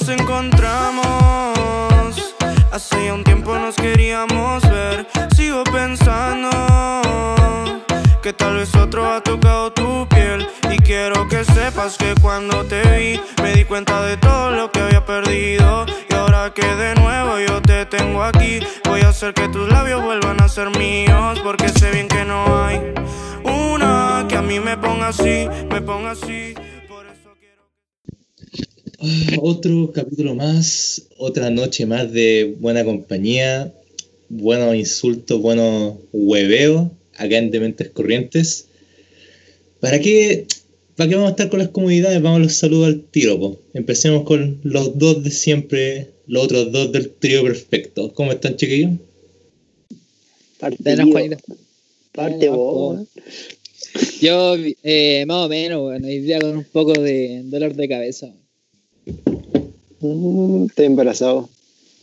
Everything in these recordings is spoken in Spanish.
nos encontramos. Hace ya un tiempo nos queríamos ver. Sigo pensando que tal vez otro ha tocado tu piel. Y quiero que sepas que cuando te vi, me di cuenta de todo lo que había perdido. Y ahora que de nuevo yo te tengo aquí, voy a hacer que tus labios vuelvan a ser míos. Porque sé bien que no hay una que a mí me ponga así, me ponga así. Otro capítulo más, otra noche más de buena compañía, buenos insultos, buenos hueveos, acá en Dementes Corrientes. ¿Para qué, ¿Para qué vamos a estar con las comodidades? Vamos a los saludos al tiro, po. Empecemos con los dos de siempre, los otros dos del trío perfecto. ¿Cómo están, chiquillos? Parte, yo. Juanito. Parte vos. Yo, eh, más o menos, bueno, hoy día con un poco de dolor de cabeza. Mm, estoy embarazado.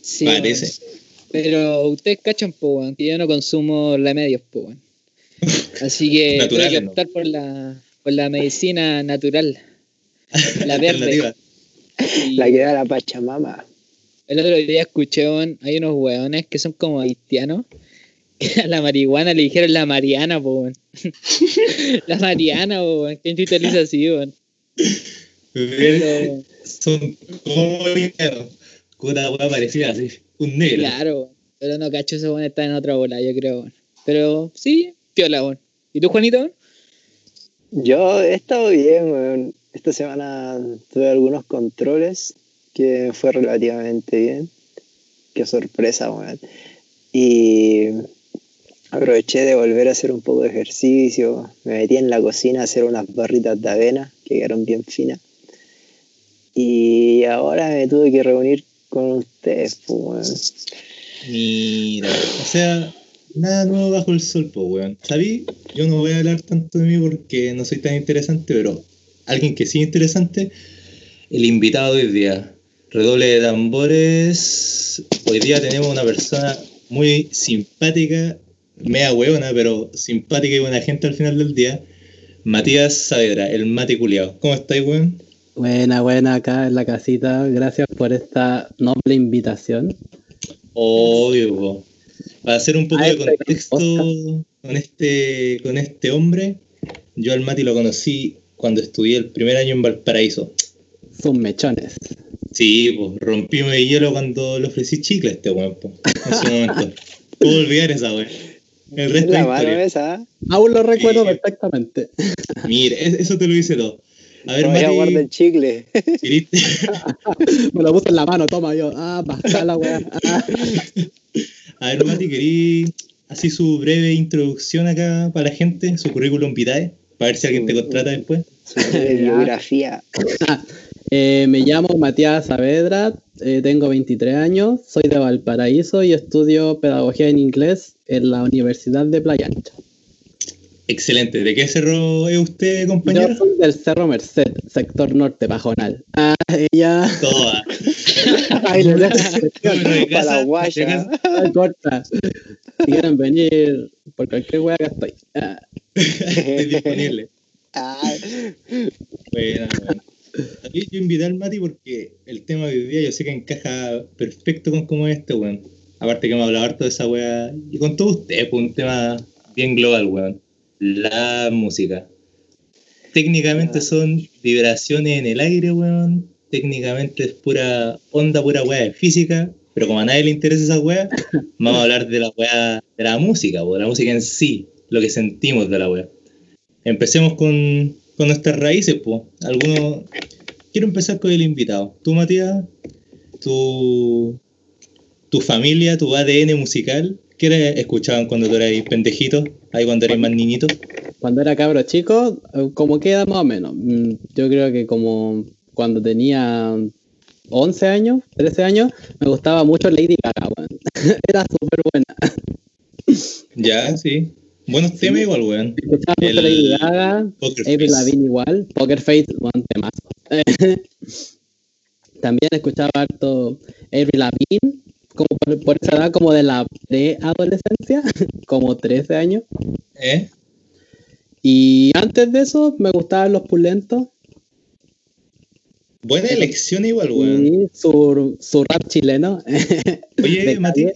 Sí, Parece. bueno. Pero ustedes cachan, po, que yo no consumo remedios, po, weón. Así que Naturales, que ¿no? optar por la, por la medicina natural. La verde. La que da la Pachamama. el otro día escuché, hay unos weones que son como haitianos. Que a la marihuana le dijeron la Mariana, po, la Mariana, po, weón. ¿Quién utiliza así, weón? Pero- Son como dinero, con una hueá parecida así, un negro. Claro, weón. pero no cacho, ese weón está en otra bola, yo creo. Pero sí, piola, weón. ¿Y tú, Juanito? Yo he estado bien, weón. Esta semana tuve algunos controles que fue relativamente bien. Qué sorpresa, weón. Y aproveché de volver a hacer un poco de ejercicio. Me metí en la cocina a hacer unas barritas de avena que quedaron bien finas. Y ahora me tuve que reunir con ustedes, pues, weón. Mira, o sea, nada nuevo bajo el sol, pues, weón. ¿Sabí? Yo no voy a hablar tanto de mí porque no soy tan interesante, pero alguien que sí es interesante, el invitado de hoy día. Redoble de tambores. Hoy día tenemos una persona muy simpática, mea hueona, pero simpática y buena gente al final del día. Matías Saavedra, el mate culiao. ¿Cómo estáis, weón? Buena, buena, acá en la casita. Gracias por esta noble invitación. Obvio, para hacer un poco Ah, de contexto con este, con este hombre, yo al Mati lo conocí cuando estudié el primer año en Valparaíso. Sus mechones. Sí, pues rompí mi hielo cuando le ofrecí chicle a este weón, po, en su momento. ¿Cómo olvidar esa weón? El resto La es mano historia. esa. Aún lo recuerdo Sí. perfectamente. Mira, es- eso te lo hice todo. A ver, guarda el chicle. ¿queriste- Me lo puse en la mano, toma yo. Ah, basta la weá. Ah. a ver, Mati, querí así su breve introducción acá para la gente, su currículum vitae, para ver si alguien te contrata después. Su biografía. Eh, me llamo Matías Saavedra, eh, tengo 23 años, soy de Valparaíso y estudio pedagogía en inglés en la Universidad de Playa Ancha. Excelente. ¿De qué cerro es usted, Yo compañero? soy del Cerro Merced, sector norte, Pajonal. Ah, ella. Toda. Ay, la casa, de guaya. casa. Ay, corta. Si quieren venir por cualquier wea que estoy. Ah, Estoy disponible. Ah, Bueno, bueno. Aquí yo invité al Mati porque el tema de hoy día yo sé que encaja perfecto con cómo es este weón. Aparte que me hablado harto de esa weá. Y con todo usted, pues un tema bien global, weón. La música. Técnicamente Ah. son vibraciones en el aire, weón. Técnicamente es pura onda, pura weá de física. Pero como a nadie le interesa esa weá, vamos a hablar de la weá, de la música, de la música en sí, lo que sentimos de la weá. Empecemos con, con nuestras raíces, pues. Algunos. Quiero empezar con el invitado. Tú, Matías, tu, tu familia, tu ADN musical, ¿qué escuchaban cuando tú eras pendejito? Ahí cuando eras más niñito. Cuando era cabro chico, eh, como queda más o menos. Mm, Yo creo que como cuando tenía 11 años, 13 años, me gustaba mucho Lady Gaga, weón. Era súper buena. Ya, sí. Buenos temas igual, weón. Escuchaba mucho Lady Gaga, Avril. Lavigne igual, Poker Face, buen temazo. También escuchaba harto Avril Lavigne, como por, por esa edad como de la preadolescencia, como 13 años. ¿Eh? Y antes de eso me gustaban los pulentos. Buena elección igual, weón. Y su, su rap chileno. Oye, Mati, calle.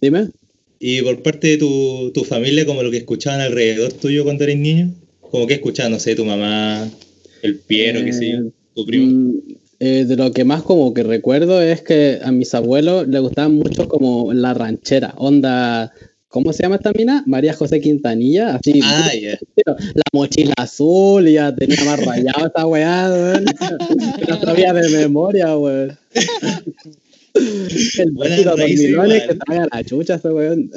Dime. y por parte de tu, tu familia, como lo que escuchaban alrededor tuyo cuando eres niño, como que escuchaban, no sé, tu mamá, el Piero, qué sé yo, tu primo. Eh, de lo que más como que recuerdo es que a mis abuelos les gustaban mucho como la ranchera, onda, ¿cómo se llama esta mina? María José Quintanilla, así, Ah, la mochila azul, ya tenía más rayado esta weá, weón. La sabía de memoria, weón. El vestido raíces dormilones que igual. trae la chucha ese weón.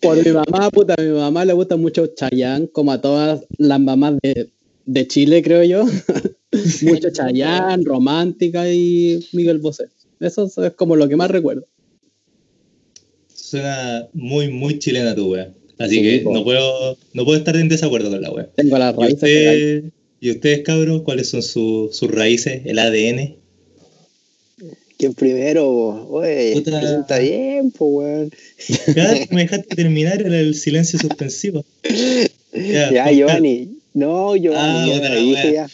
Por mi mamá, puta, a mi mamá le gusta mucho Chayanne, como a todas las mamás de, de Chile, creo yo. mucho Chayanne, romántica y Miguel Bosé. Eso es como lo que más recuerdo. Suena muy, muy chilena tu wea. Así Sí, que po. no puedo, no puedo estar en desacuerdo con la wea. Tengo las ¿Y, raíces. ahí. usted- ¿Y ustedes, cabros, cuáles son su- sus raíces, el ADN? ¿Quién primero? Oye, presenta bien, pues, weón. Cada vez que me dejaste terminar era el silencio suspensivo. Ya, Ya, Giovanni. No, Giovanni, Ah, ya dije ya.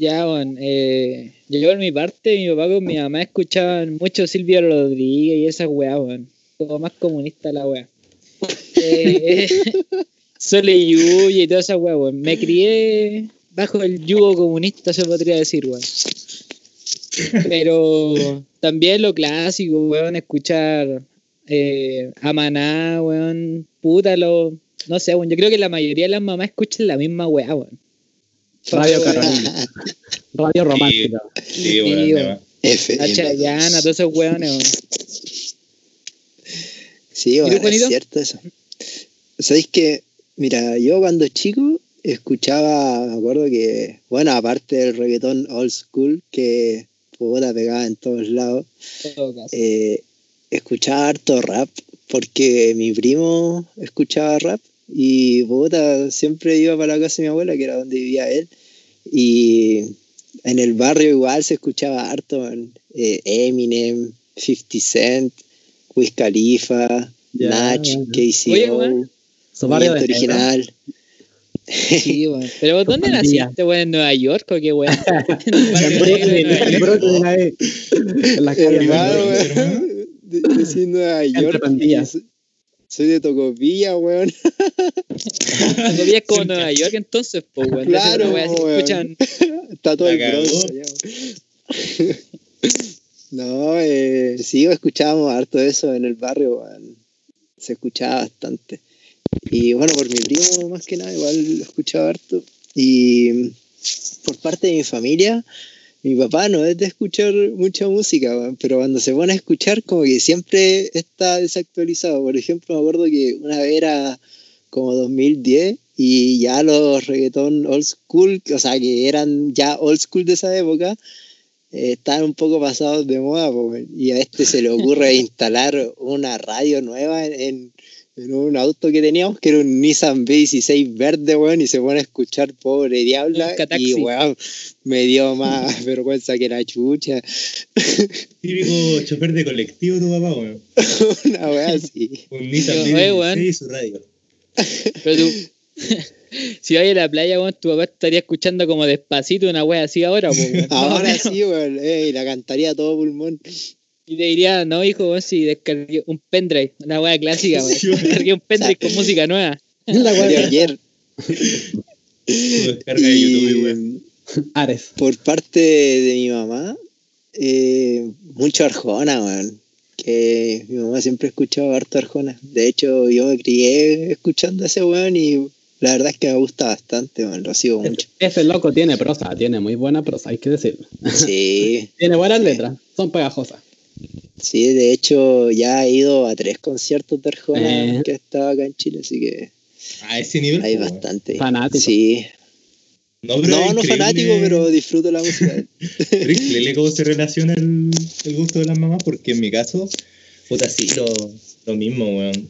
Ya, bueno, eh, yo por mi parte, mi papá con mi mamá escuchaban mucho Silvio Rodríguez y esa weá, weón. Como más comunista la weá. Eh, Sole Yuya y toda esa weá, weón. Me crié bajo el yugo comunista, se podría decir, weón. Pero también lo clásico, weón, escuchar eh, a Maná, weón, puta, lo, no sé, weón, yo creo que la mayoría de las mamás escuchan la misma weá, weón. Radio Carolina. Radio Romántica. Sí. F. La Chayana, todos esos weones, weón. Sí, bueno, es cierto eso. ¿Sabéis que, mira, yo cuando chico escuchaba, me acuerdo que, bueno, aparte del reggaetón old school, que puta pegaba en todos lados, eh, escuchaba harto rap, porque mi primo escuchaba rap y puta, siempre iba para la casa de mi abuela, que era donde vivía él, y en el barrio igual se escuchaba harto. Eh, Eminem, 50 Cent, Wiz Khalifa, Nach. Oye, KCO, negro. original. Sí, weón. Pero ¿dónde naciste, weón? ¿En Nueva York o qué, weón? En el de en Hermano, weón. De- Decí Nueva Entre York. pandillas. Soy de Tocopilla, weón. Cuando vivías como Nueva York, entonces, pues, weón. Claro, Claro, weón. escuchan. Está todo La el. No, eh, sí, escuchábamos harto eso en el barrio, weón. Se escuchaba bastante. Y bueno, por mi primo más que nada, igual lo escuchaba harto. Y por parte de mi familia, mi papá no es de escuchar mucha música, pero cuando se pone a escuchar, como que siempre está desactualizado. Por ejemplo, me acuerdo que una vez era como 2010 y ya los reggaetón old school, o sea, que eran ya old school de esa época, eh, estaban un poco pasados de moda, y a este se le ocurre instalar una radio nueva en, en- en un auto que teníamos, que era un Nissan B16 verde, weón, y se pone a escuchar Pobre Diabla, y weón, me dio más vergüenza que la chucha, Típico chofer de colectivo, tu papá, weón. una weá así. Un Nissan Yo, oye, weón. 16 y su radio. Pero tú. si vas a la playa, weón, tu papá estaría escuchando como despacito una wea así ahora, weón. Ahora sí, weón, eh, y la cantaría a todo pulmón. Y te diría, no, hijo, si descargué un pendrive, una wea clásica, weón. Sí, weón. Descargué un pendrive con música nueva. La De wea ayer. Tu descarga de YouTube, weón. Ares. por parte de mi mamá, eh, mucho Arjona, weón. Que mi mamá siempre escuchaba harto Arjona. De hecho, yo me crié escuchando a ese weón y la verdad es que me gusta bastante, weón. Lo sigo mucho. Ese loco tiene prosa, tiene muy buena prosa, hay que decirlo. Sí, Tiene buenas letras, son pegajosas. Sí, de hecho ya he ido a tres conciertos de Arjona Eh. que estaba acá en Chile, así que A ese nivel. hay bastante. Fanático. Sí. No, pero No, fanático, pero disfruto la música. pero increíble cómo se relaciona el, el gusto de las mamás, porque en mi caso, puta, sí, lo, lo mismo, weón.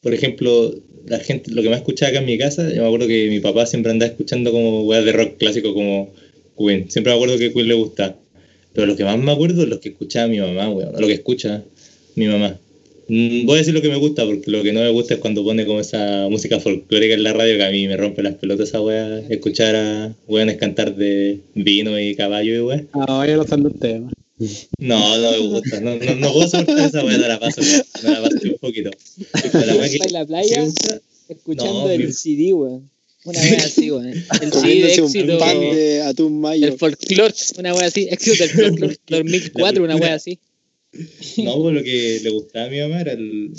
Por ejemplo, la gente, lo que más escuchaba acá en mi casa, yo me acuerdo que mi papá siempre andaba escuchando como weas de rock clásico como Queen. Siempre me acuerdo que Queen le gusta. Pero lo que más me acuerdo es lo que escuchaba mi mamá, weón. Lo que escucha mi mamá. Mm, Voy a decir lo que me gusta, porque lo que no me gusta es cuando pone como esa música folclórica en la radio, que a mí me rompe las pelotas esa wea, escuchar a weones cantar de vino y caballo y wea. Ah, ya lo saben ustedes. No, no me gusta, no, no, no puedo soportar esa wea, no la paso, no la paso un poquito. La que la playa escuchando No, el mi- CD, weón. Una wea así, weón. El CD de un éxito. pan de atún mayo. El folclore, una wea así. Éxito del folclore 2004, una wea así. No, pues lo que le gustaba a mi mamá era el.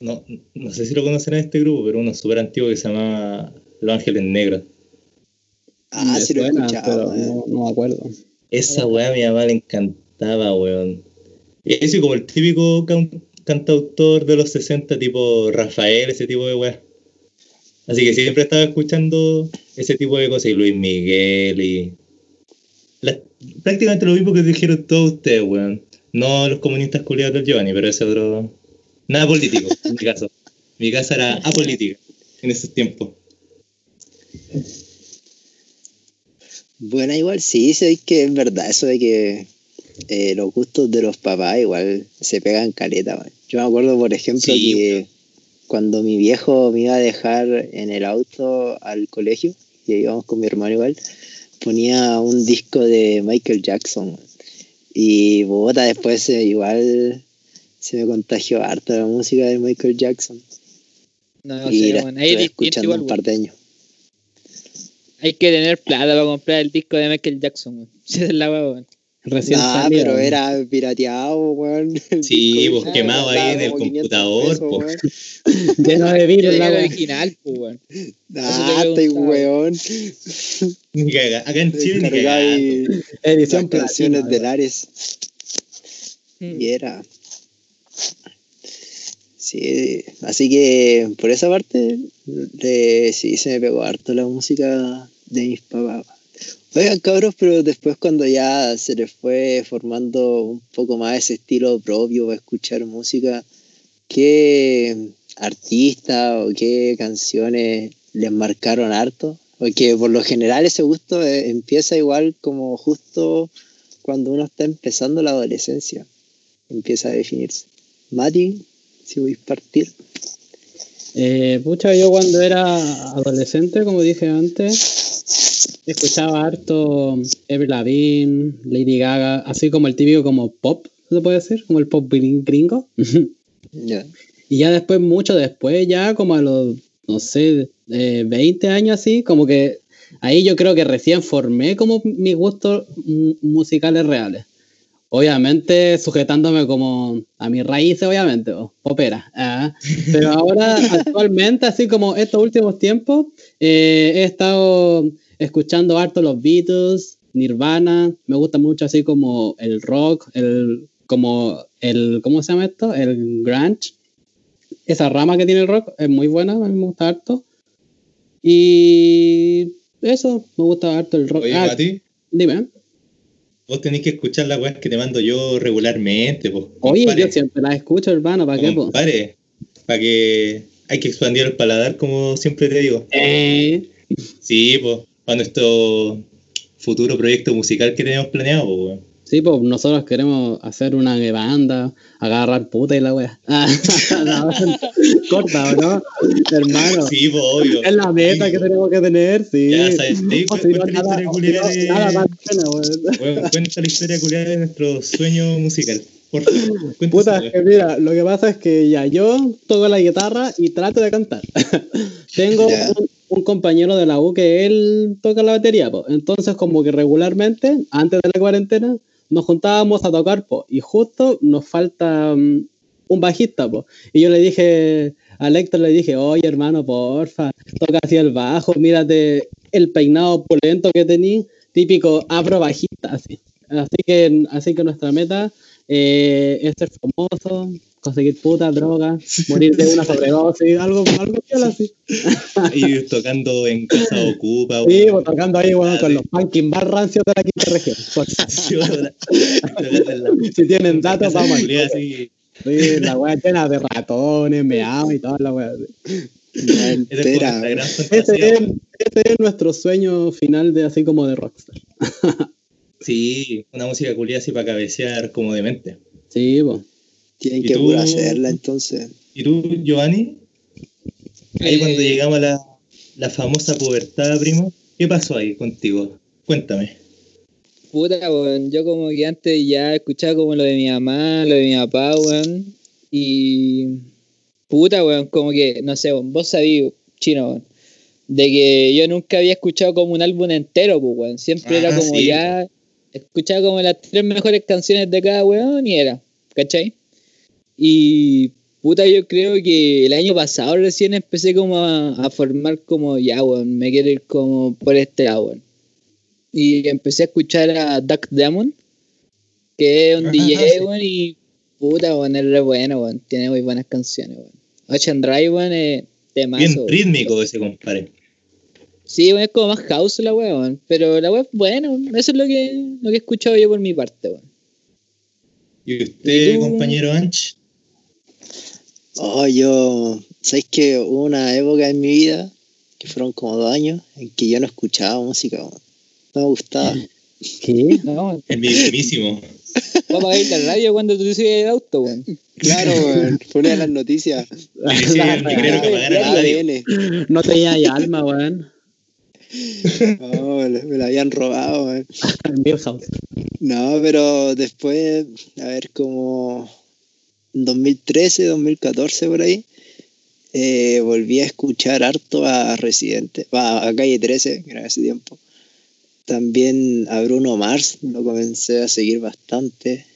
No, no sé si lo conocerán este grupo, pero uno súper antiguo que se llamaba Los Ángeles Negros. Ah, sí lo he escuchado. eh. no, no me acuerdo. Esa weá a mi mamá le encantaba, weón. Y ese como el típico can- cantautor de los 60, tipo Rafael, ese tipo de weá. Así que siempre estaba escuchando ese tipo de cosas, y Luis Miguel, y. la- prácticamente lo mismo que dijeron todos ustedes, weón. No los comunistas culiados del Giovanni, pero ese otro. Nada político, en mi caso. Mi casa era apolítica en esos tiempos. Bueno, igual sí, sé que es verdad eso de que eh, los gustos de los papás igual se pegan caleta. man. Yo me acuerdo, por ejemplo, Sí, que cuando mi viejo me iba a dejar en el auto al colegio, y íbamos con mi hermano igual, ponía un disco de Michael Jackson. Y bota después eh, igual se me contagió harto la música de Michael Jackson. No, y sé, weón. Ahí escuchando igual, un par de años. Hay que tener plata para comprar el disco de Michael Jackson. Esa es la. Recién Ah, pero era pirateado, weón. Sí, pues, quemado ahí en el costaba como 500 computador, pesos, lleno de virus la original, pues, weón. Ah, estoy weón. Acá en Chile. Edición canciones platina, de Lares. Mm. Y era. Sí, así que por esa parte, le- sí se me pegó harto la música de mis papás. Oigan, cabros, pero después cuando ya se les fue formando un poco más ese estilo propio para escuchar música, ¿qué artista o qué canciones les marcaron harto? Porque por lo general ese gusto eh, empieza igual como justo cuando uno está empezando la adolescencia. Empieza a definirse. Mati, si voy a partir. Eh, pucha, yo cuando era adolescente, como dije antes, escuchaba harto Avril Lavigne, Lady Gaga, así como el típico como pop, se puede decir, como el pop gring- gringo. Y ya después, mucho después, ya como a los, no sé, eh, 20 años así, como que ahí yo creo que recién formé como mis gustos mu- musicales reales. Obviamente sujetándome como a mis raíces, obviamente, o popera. ah. Pero ahora, actualmente, así como estos últimos tiempos, eh, he estado escuchando harto los Beatles, Nirvana, me gusta mucho así como el rock, el como el, ¿cómo se llama esto? El grunge. Esa rama que tiene el rock es muy buena, a mí me gusta harto. Y eso, me gusta harto el rock. Oye, Ah, dime. Vos tenés que escuchar las weas que te mando yo regularmente, pues. Oye, yo siempre las escucho, hermano, ¿para qué? Compadre, para que hay que expandir el paladar, como siempre te digo. Eh, Sí, pues, para nuestro futuro proyecto musical que tenemos planeado, pues. Sí, pues nosotros queremos hacer una banda, agarrar puta y la wea. Ah, corta, ¿o ¿no? Hermano. Sí, pues, obvio. Es la meta que tenemos que tener, sí. Ya sabes, sí, No, cuenta la historia culiada de- nada más weón. Weón, cuenta la historia culiada de nuestro sueño musical. Por favor, cuenta Puta, que mira, lo que pasa es que ya yo toco la guitarra y trato de cantar. Tengo un, un compañero de la U que él toca la batería, po. entonces como que regularmente, antes de la cuarentena, nos juntábamos a tocar, po. y justo nos falta mm, un bajista, po. y yo le dije a Héctor, le dije, oye hermano, porfa, toca así el bajo, mírate el peinado pulento que tení, típico afro bajista, así. Así que, así que nuestra meta eh, ser famoso, conseguir puta, droga, morir de una sobredosis, algo, algo piola así. Ir tocando en casa ocupa, Sí, pues, tocando ahí bueno, con los punkin más rancios de la quinta región. Si- tienen datos, vamos. Sí, la wea llena de ratones, meados y toda la wea. Entera. Ese es, ese es nuestro sueño final de así como de rockstar. Sí, una música culiada así para cabecear como demente. Sí, pues. Tienen ¿Y que tú? hacerla entonces. ¿Y tú, Giovanni? Ahí Eh, cuando llegamos a la, la famosa pubertad, primo, ¿qué pasó ahí contigo? Cuéntame. Puta, weón. Yo como que antes ya escuchaba como lo de mi mamá, lo de mi papá, weón. Y. Puta, weón, como que, no sé, weón, vos sabías, chino, weón. De que yo nunca había escuchado como un álbum entero, pues, weón. Siempre era Ah, como sí. ya. Escuchaba como las tres mejores canciones de cada weón y era, ¿cachai? Y. Puta, yo creo que el año pasado recién empecé como a, a formar como, ya, weón, me quiero ir como por este lado, weón y empecé a escuchar a Duck Demon, que es un Ajá, DJ, sí. weón, y puta, weón, es re bueno, weón, tiene muy buenas canciones, weón. Ocean Drive, weón, es temazo. Bien weón. rítmico ese compadre. Sí, weón, es como más house la weón, pero la buena, weón. eso es lo que, lo que he escuchado yo por mi parte, weón. ¿Y usted, compañero Anch? Oh, yo, ¿sabes que hubo una época en mi vida, que fueron como dos años, en que yo no escuchaba música, weón. no me gustaba. ¿Qué? No, El mismísimo. vamos a ir la radio cuando tú subes el auto, weón. Claro, weón, las noticias. Decía el negrero que apagara la radio. ADN. No tenía alma, weón. No, me la- habían robado, Milhouse. No, pero después, a ver, como en 2013, 2014 por ahí, eh, volví a escuchar harto a Residente, va, a Calle 13, que era ese tiempo. También a Bruno Mars, lo comencé a seguir bastante.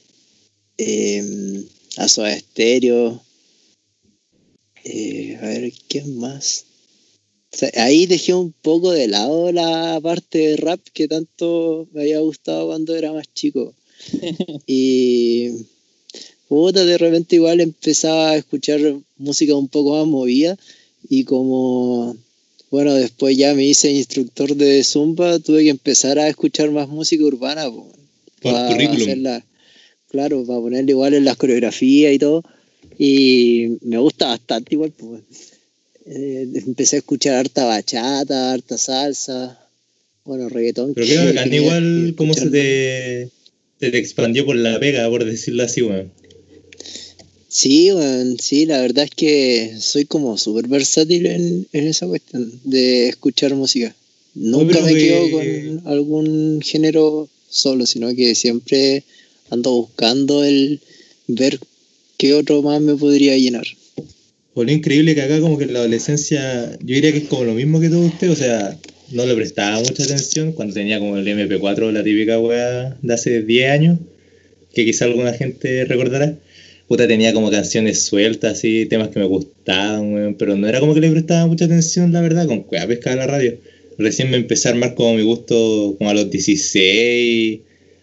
Eh, a Soda Stereo. Eh, a ver, ¿quién más? O sea, ahí dejé un poco de lado la parte de rap que tanto me había gustado cuando era más chico. y puta, de repente igual empezaba a escuchar música un poco más movida y como bueno, después ya me hice instructor de Zumba, tuve que empezar a escuchar más música urbana po, Por pa- currículum. hacerla- claro, para ponerle igual en las coreografías y todo. Y me gusta bastante igual, pues. Eh, empecé a escuchar harta bachata, harta salsa, bueno, reggaetón. Pero que bacán, quería igual cómo se te, se te expandió por la pega, por decirlo así, weón. Sí, weón, sí, la verdad es que soy como súper versátil en, en esa cuestión de escuchar música. Nunca me que- quedo con algún género solo, sino que siempre ando buscando el ver qué otro más me podría llenar. Por lo increíble que acá como que en la adolescencia, yo diría que es como lo mismo que todo usted, o sea, no le prestaba mucha atención cuando tenía como el MP4, la típica weá de hace 10 años, que quizá alguna gente recordará. Puta, tenía como canciones sueltas, así, temas que me gustaban, weón, pero no era como que le prestaba mucha atención, la verdad, con cueva pescaba la radio. Recién me empecé a armar como mi gusto como a los 16,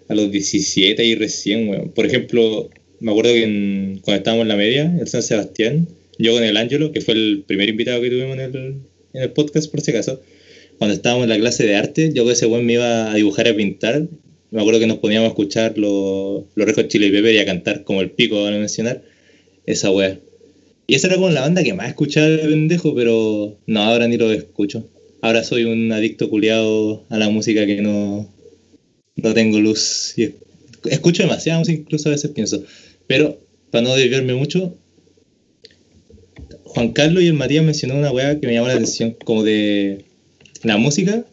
a los 17 y recién, weón. Por ejemplo, me acuerdo que en- cuando estábamos en la media, en San Sebastián, yo con el Ángelo, que fue el primer invitado que tuvimos en el, en el podcast, por si acaso, cuando estábamos en la clase de arte, yo con ese buen me iba a dibujar a pintar. Me acuerdo que nos poníamos a escuchar los los Chile y Pepper y a cantar como el pico, van a mencionar, esa wea. Y esa era como la banda que más escuchaba de pendejo, pero no, ahora ni lo escucho. Ahora soy un adicto culiado a la música que no, no tengo luz. Y escucho demasiada incluso a veces pienso. Pero, para no desviarme mucho, Juan Carlos y el Matías mencionó una weá que me llamó la atención, como de la música,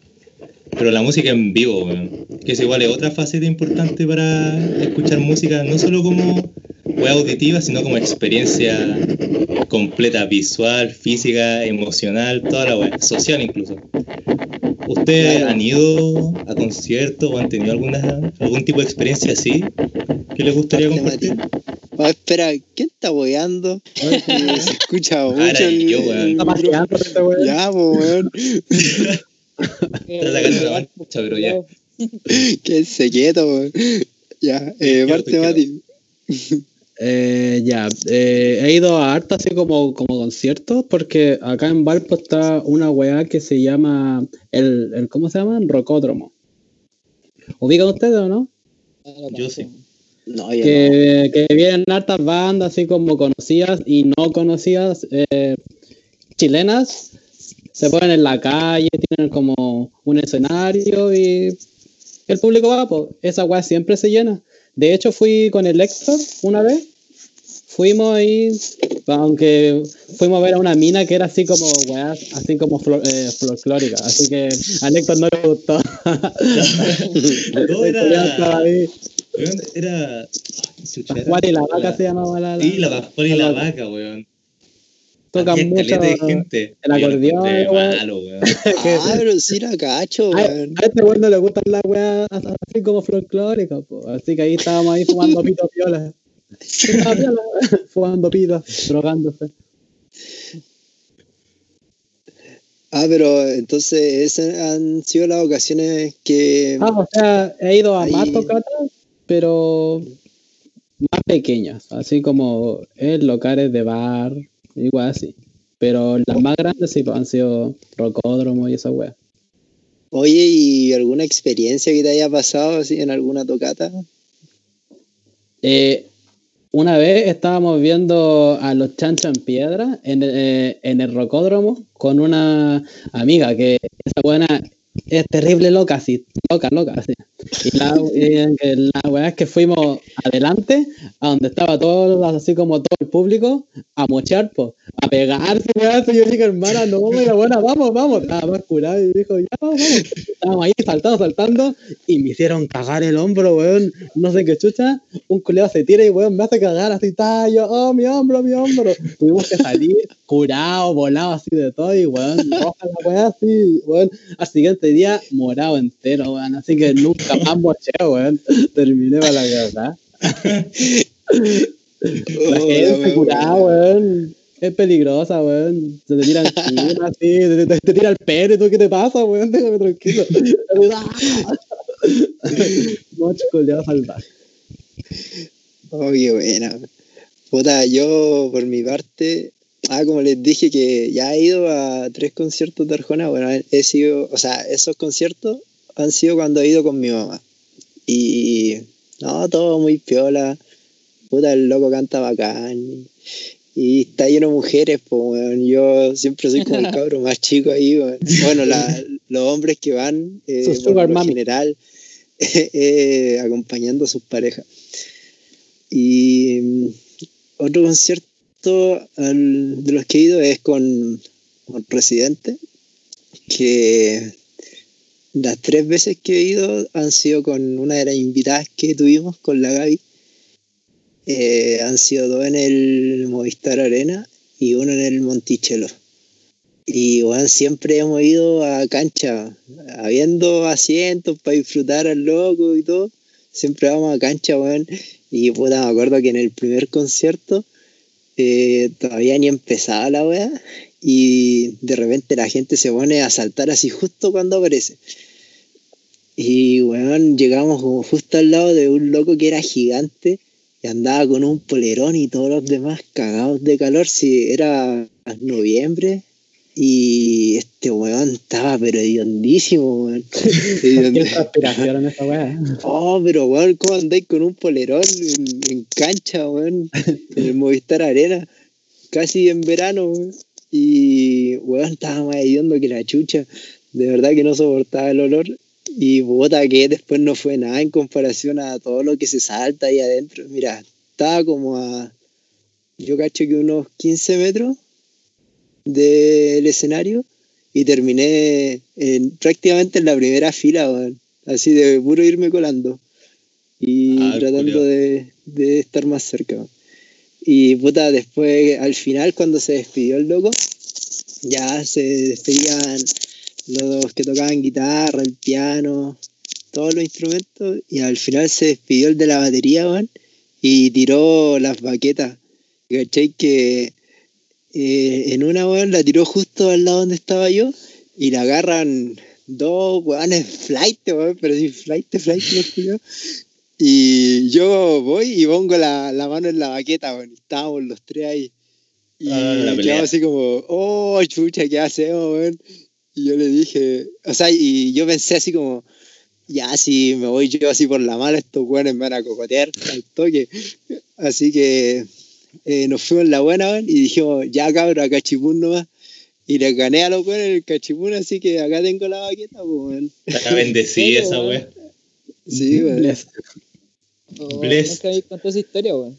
pero la música en vivo, weón. Que es igual, es otra faceta importante para escuchar música, no solo como weá auditiva, sino como experiencia completa, visual, física, emocional, toda la weá, social incluso. ¿Ustedes han ido a conciertos o han tenido alguna, algún tipo de experiencia así que les gustaría compartir? Ah, espera, ¿quién está boyando? Se escucha mucho. Ahora el- yo, weón. el Está paseando este weón. Ya, weón. Está sacando la marcha, pero ya. Quédense quieto, weón. Ya, eh, parte Mati. Eh, ya, eh, he ido a harta así como, como conciertos porque acá en Valpo está una weá que se llama el, el ¿cómo se llama? Rocódromo. ¿Ubican ustedes o no? Yo sí. No, no. Que, que vienen hartas bandas así como conocidas y no conocidas eh, chilenas. Se ponen en la calle, tienen como un escenario y el público va, pues esa weá siempre se llena. De hecho, fui con el Héctor una vez. fuimos ahí, aunque fuimos a ver a una mina que era así como, weá, así como flor- eh, folclórica. Así que a Héctor no le gustó. Era. Weón, Era. Pascual y la vaca se llamaba la. Sí, la Pascual y la la- vaca, weón. Tocan mucho. de gente. el acordeón, malo, weón. Ah, pero sí la cacho, A, weón. a este weón no le gustan las weas así como folclóricas, po. así que ahí estábamos ahí fumando pito piola. Fumando pito, drogándose. Ah, pero entonces esas han sido las ocasiones que... Ah, o sea, he ido a Ahí- más tocatas, pero más pequeñas, así como en locales de bar, igual así. Pero las más grandes sí pues, han sido rocódromo y esa wea. Oye, ¿y alguna experiencia que te haya pasado así en alguna tocata? Eh, una vez estábamos viendo a los Chancho en Piedra en, el- eh, en el rocódromo con una amiga que esa buena es terrible loca, así, loca, loca, así. Y la, y weá es que fuimos adelante, a donde estaba todo, así como todo el público, a mochar, po, a pegarse, weá, así. yo dije, hermana, no, y la buena, vamos, vamos, estaba más curada y dijo, ya, vamos. Estábamos ahí saltando, saltando, y me hicieron cagar el hombro, weón, no sé qué chucha, un culeado se tira y weón me hace cagar así, está, yo, oh, mi hombro, mi hombro. Tuvimos que salir curado, volado así de todo, y weón, roja la así, weón, al siguiente día morado entero, weón, así que nunca más mocheo, weón, terminé para la verdad. La Oh, gente curada, weón. Es peligrosa, weón. Se te tira encima, así, te, te- te tira el pene, ¿tú qué te pasa, weón? Déjame tranquilo. Mocho culiao salvaje. Oh, qué buena. Puta, yo por mi parte, ah, como les dije que ya he ido a tres conciertos de Arjona, bueno, he sido, o sea, esos conciertos han sido cuando he ido con mi mamá. Y, no, todo muy piola. Puta, el loco canta bacán. Y, está lleno de mujeres, pues. Yo siempre soy como el cabro más chico ahí. Bueno, la- los hombres que van, eh, por lo general, eh, acompañando a sus parejas. Y mm, otro concierto al- de los que he ido es con, con Residente, que las tres veces que he ido han sido con una de las invitadas que tuvimos, con la Gaby. Eh, han sido dos en el Movistar Arena y uno en el Monticello. Y bueno, siempre hemos ido a cancha, habiendo asientos para disfrutar al loco y todo. Siempre vamos a cancha, weón. Y puta, me acuerdo que en el primer concierto eh, todavía ni empezaba la weá. Y de repente la gente se pone a saltar así justo cuando aparece. Y weón, llegamos como justo al lado de un loco que era gigante y andaba con un polerón y todos los demás cagados de calor. Si era noviembre y este weón estaba pero hediondísimo, weón. ¿Qué transpiración en esa weá? Oh, pero weón, ¿cómo andáis con un polerón en, en cancha, weón? En el Movistar Arena, casi en verano, weón. Y weón, estaba más hediondo que la chucha. De verdad que no soportaba el olor. Y puta que después no fue nada en comparación a todo lo que se salta ahí adentro. Mira, estaba como a. Yo cacho que unos 15 metros del escenario y terminé en- prácticamente en la primera fila. Así de puro irme colando y Ah, tratando de, de estar más cerca. Y puta, después, al final, cuando se despidió el loco, ya se despedían los que tocaban guitarra, el piano, todos los instrumentos, y al final se despidió el de la batería, weón, y tiró las baquetas. ¿Cachai? Que eh, en una, weón, la tiró justo al lado donde estaba yo, y la agarran dos weones flight, weón, pero sí, flight, flight, los culiados. Y yo voy y pongo la, la mano en la baqueta, weón, y estábamos los tres ahí. Y Ah, la pelea. quedamos así como, oh, chucha, ¿qué hacemos, weón? Y yo le dije, o sea, y yo pensé así como, ya si me voy yo así por la mala, estos weones me van a cocotear al toque. Así que eh, nos fuimos en la buena, weón, y dijimos, ya cabrón, a cachipún nomás. Y le gané a los weones en el cachipún, así que acá tengo la baqueta, pues, weón. Está bendecida esa weá. Sí, weón. Les- Oh, Bless. Nunca contado esa historia, weón.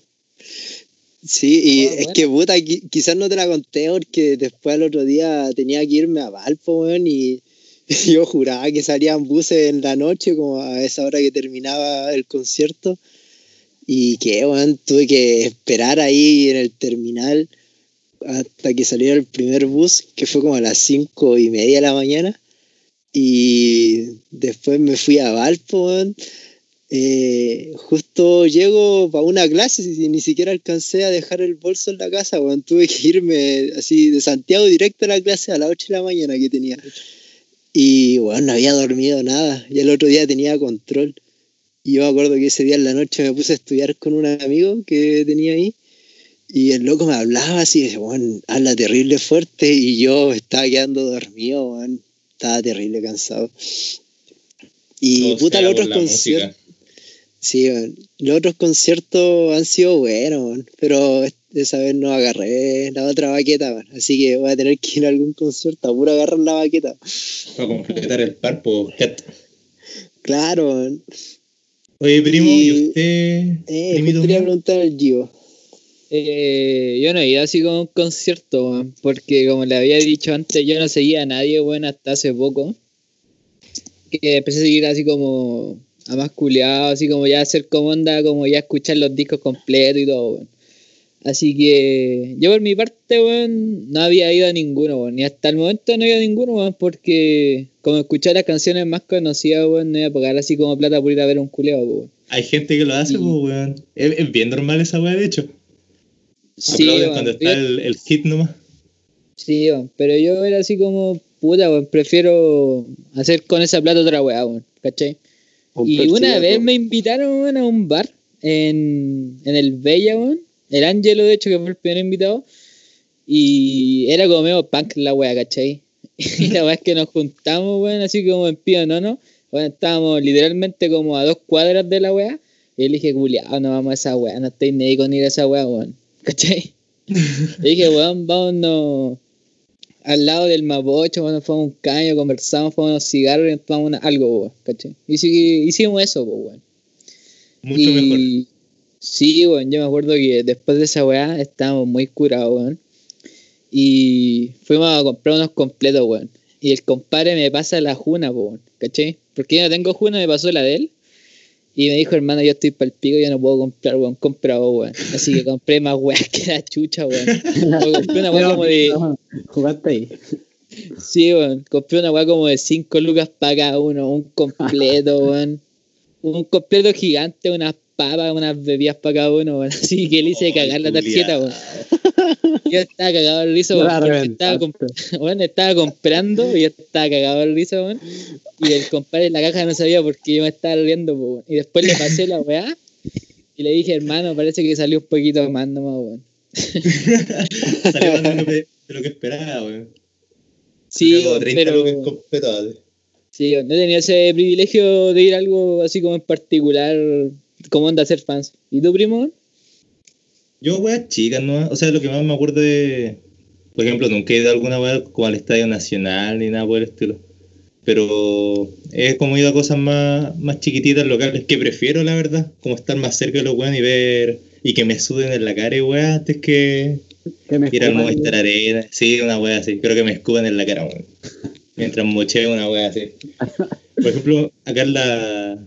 Sí, y Ah, es que puta, qui- quizás no te la conté porque después al otro día tenía que irme a Valpo, weón, y yo juraba que salían buses en la noche, como a esa hora que terminaba el concierto. Y que, weón, tuve que esperar ahí en el terminal hasta que saliera el primer bus, que fue como a las cinco y media de la mañana. Y después me fui a Valpo, weón. Eh, justo llego para una clase y ni siquiera alcancé a dejar el bolso en la casa, weón. Tuve que irme así de Santiago directo a la clase a las 8 de la mañana que tenía. Y bueno, no había dormido nada. Y el otro día tenía control. Y yo me acuerdo que ese día en la noche me puse a estudiar con un amigo que tenía ahí. Y el loco me hablaba así, bueno, habla terrible fuerte. Y yo estaba quedando dormido. Estaba terrible cansado. Y Todo puta, los otros conciertos. Sí, los otros conciertos han sido buenos, pero es- esa vez no agarré la otra baqueta, así que voy a tener que ir a algún concierto a puro agarrar la baqueta. Para completar el par, po, cat. Claro. Oye, primo, ¿y, Y- usted? Eh, justo quería preguntar al Gio. Eh, yo no he ido así como a un concierto, porque como le había dicho antes, yo no seguía a nadie, weón, hasta hace poco. Que empecé a seguir así como a más culiado, así como ya hacer como onda, como ya escuchar los discos completos y todo, weón. Así que yo por mi parte, weón, no había ido a ninguno, weón. Ni hasta el momento no he ido a ninguno, weón, porque como escuchar las canciones más conocidas, weón, no iba a pagar así como plata por ir a ver un culiado, weón. Hay gente que lo hace, Y- weón. Es, es bien normal esa weá, de hecho. Sí, Aplauden cuando está el, el hit nomás. Sí, weón, pero yo era así como, puta, weón, prefiero hacer con esa plata otra weá, weón, ¿cachai? Y Un una vez me invitaron a un bar en, en el Bella, weón, el Ángelo, de hecho, que fue el primer invitado, y era como medio punk la weá, ¿cachai? Y la weá es que nos juntamos, weón, así como en pío, no, no, bueno, estábamos literalmente como a dos cuadras de la weá, y le dije, culiao, no vamos a esa weá, no estoy ni ahí con ir a esa weá, weón, ¿cachai? Le dije, weón, vámonos al lado del Mapocho, bueno, fuimos a un caño, conversamos, fuimos a unos cigarros y tomamos una- algo, weón, ¿cachai? Hicimos eso, pues, weón. Mucho y, mejor. Sí, weón, yo me acuerdo que después de esa weá estábamos muy curados, weón. Y fuimos a comprar unos completos, weón. Y el compadre me pasa la juna, po, weón, ¿cachai? Porque yo no tengo juna, me pasó la de él. Y me dijo, hermano, yo estoy pa'l pico, yo no puedo comprar, weón, compra vos, weón. Así que compré más weas que la chucha, weón. Compré una weá como de... Jugaste ahí. Sí, weón. Compré una weá como de 5 lucas para cada uno. Un completo, weón. Un completo gigante, unas papas, unas bebidas para cada uno, weón. Así que le hice cagar la tarjeta, weón. Yo estaba cagado de risa, porque Estaba, comp- weón, estaba comprando y yo estaba cagado de risa, weón. Y el compadre en la caja no sabía por qué yo me estaba riendo, weón. Y después le pasé la weá y le dije, hermano, parece que salió un poquito más nomás, weón. Salió más de lo que, de lo que esperaba, weón. Sí, Sacó weón, 30 pero... Sí, no tenido ese privilegio de ir a algo así como en particular, como onda ser fans. ¿Y tú, primo? Yo, weas chicas, ¿no? O sea, lo que más me acuerdo de. Por ejemplo, nunca he ido a alguna wea como al Estadio Nacional ni nada por el estilo. Pero he como ido a cosas más, más chiquititas, locales, que prefiero, la verdad. Como estar más cerca de los weones y ver. Y que me suden en la cara y weas antes que Que me ir al Movistar Arena. Sí, una wea así. Creo que me escupan en la cara, weón. Mientras mocheo una wea así. Por ejemplo, acá en la,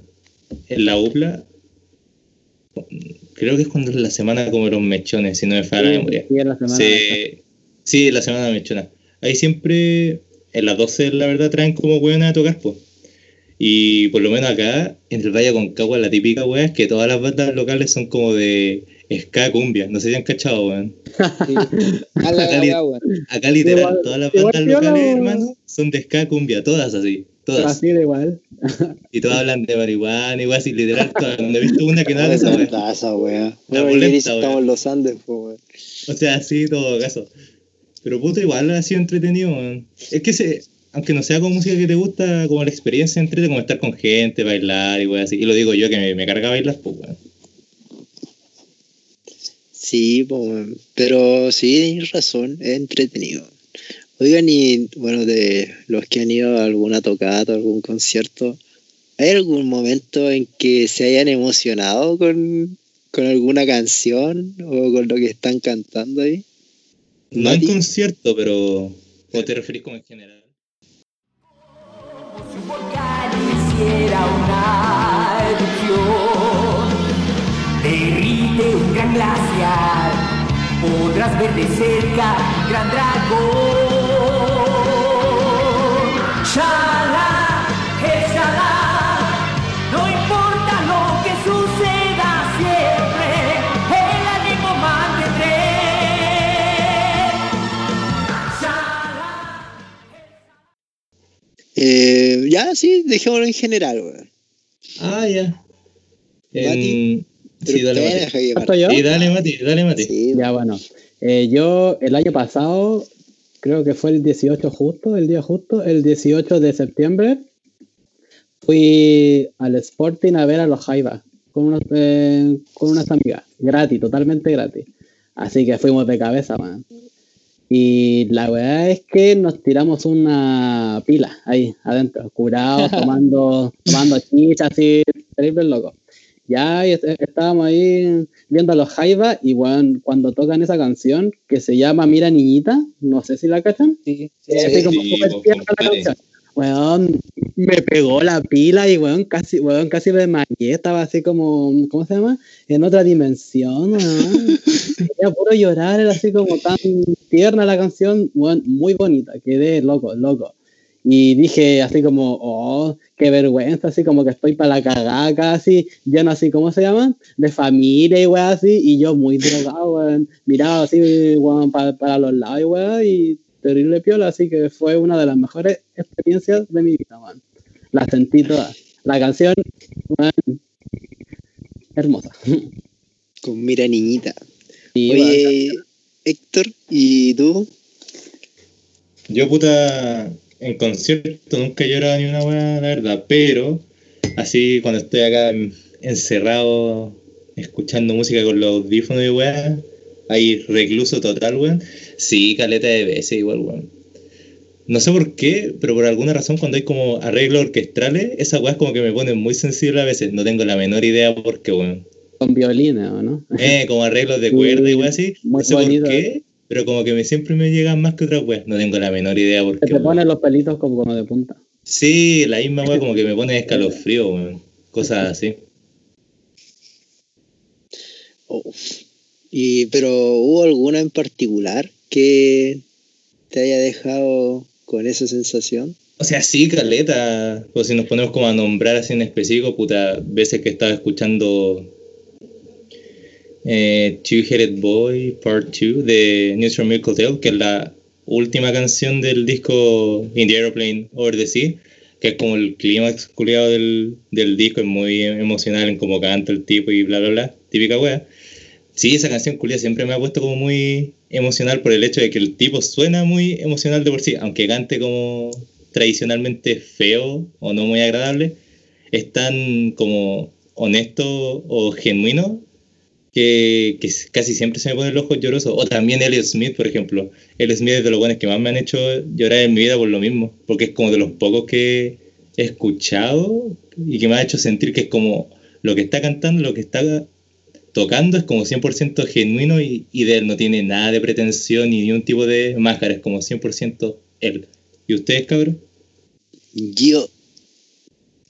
en la UPLA, creo que es cuando es la semana como los mechones, si no me falla la memoria. Sí, en la semana. Se- sí, la semana mechona. Ahí siempre, en las 12, la verdad, traen como weones a tocar, pues. Y por lo menos acá, en el Valle Concagua, la típica wea es que todas las bandas locales son como de ska cumbia. No sé si han cachado, weón. Sí. A la Cali- weá, weón. Acá literal, todas las bandas locales, hermano, son de ska cumbia, todas así, todas. Así de igual. Y todas hablan de marihuana, igual así, literal, todas. No he visto una que no haga Es esa wea. verdad esa weá. La boleta, weá. estamos en los Andes. O sea, sí, todo caso. Pero puto, igual ha sido entretenido, weón. Es que se, aunque no sea con música que te gusta, como la experiencia entrete, como estar con gente, bailar y weón así. Y lo digo yo que me, me carga bailar, pues weón. Sí, pues, pero sí, tienes razón, es entretenido. Oigan, y bueno, de los que han ido a alguna tocata, algún concierto, ¿hay algún momento en que se hayan emocionado con, con alguna canción o con lo que están cantando ahí? No en concierto, pero. ¿O te referís como en general? Si un volcán hiciera una erupción, derrite un gran glaciar, podrás ver de cerca gran dragón. Shala, shala, no importa lo que suceda siempre, el ánimo mantendré. Shala. Eh, ya, sí, dejémoslo en general, weón. Ah, ya. Mati. Sí, dale, Mati. Sí, dale, Mati, dale, Mati. Sí, Ya, bueno. Eh, yo el año pasado, creo que fue el 18 justo, el día justo, el 18 de septiembre, fui al Sporting a ver a los Jaivas con, unos, eh, con unas amigas, gratis, totalmente gratis. Así que fuimos de cabeza, man. Y la verdad es que nos tiramos una pila ahí adentro, curados, tomando, tomando chicha, así, terrible loco. Ya estábamos ahí viendo a los Jaivas y bueno, cuando tocan esa canción que se llama Mira Niñita, no sé si la cachan. Sí, así como sí, la canción. Weón, me pegó la pila y weón, casi, weón, casi me desmayé, estaba así como, ¿cómo se llama? En otra dimensión, weón. Era puro llorar, era así como tan tierna la canción, weón, muy bonita, quedé loco, loco. Y dije así como, oh, qué vergüenza, así como que estoy para la cagada casi, lleno así, ¿cómo se llama? De familia y weón así, y yo muy drogado, weón, miraba así, weón, pa- para los lados, y weón, y terrible piola, así que fue una de las mejores experiencias de mi vida, weón. La sentí toda. La canción, weón, hermosa. con Mira Niñita. Y, weón, Oye, Héctor, ¿y tú? Yo, puta, en concierto nunca he llorado ni una weá, la verdad, pero así cuando estoy acá en- encerrado, escuchando música con los audífonos y weá, ahí recluso total, weón. Sí, caleta de veces igual, weón. No sé por qué, pero por alguna razón cuando hay como arreglos orquestrales, esas weas como que me ponen muy sensible a veces. No tengo la menor idea por qué, weón. con violines, ¿o no? Eh, como arreglos de cuerda y weas así. muy No sé bonito, por qué, pero como que me, siempre me llegan más que otras weas. No tengo la menor idea por Se qué. te ponen los pelitos como, como de punta. Sí, la misma wea como que me pone escalofrío, weón. Cosas así. Oh. Y, pero ¿hubo alguna en particular que te haya dejado con esa sensación? O sea, sí, caleta. O si nos ponemos como a nombrar así en específico, puta, veces que estaba escuchando eh, Two-Headed Boy Part 2 de News from Miracle Tale, que es la última canción del disco In the Aeroplane Over the Sea, que es como el clímax culiado del, del disco, es muy emocional en cómo canta el tipo y bla, bla, bla, típica wea. Sí, esa canción culia siempre me ha puesto como muy emocional por el hecho de que el tipo suena muy emocional de por sí, aunque cante como tradicionalmente feo o no muy agradable, es tan como honesto o genuino que, casi siempre se me ponen los ojos llorosos. O también Elliot Smith, por ejemplo. Elliot Smith es de los buenos que más me han hecho llorar en mi vida por lo mismo, porque es como de los pocos que he escuchado y que me ha hecho sentir que es como lo que está cantando, lo que está tocando es como 100% genuino y, y de él no tiene nada de pretensión ni ningún tipo de máscara, es como 100% él. ¿Y ustedes, cabrón? Yo,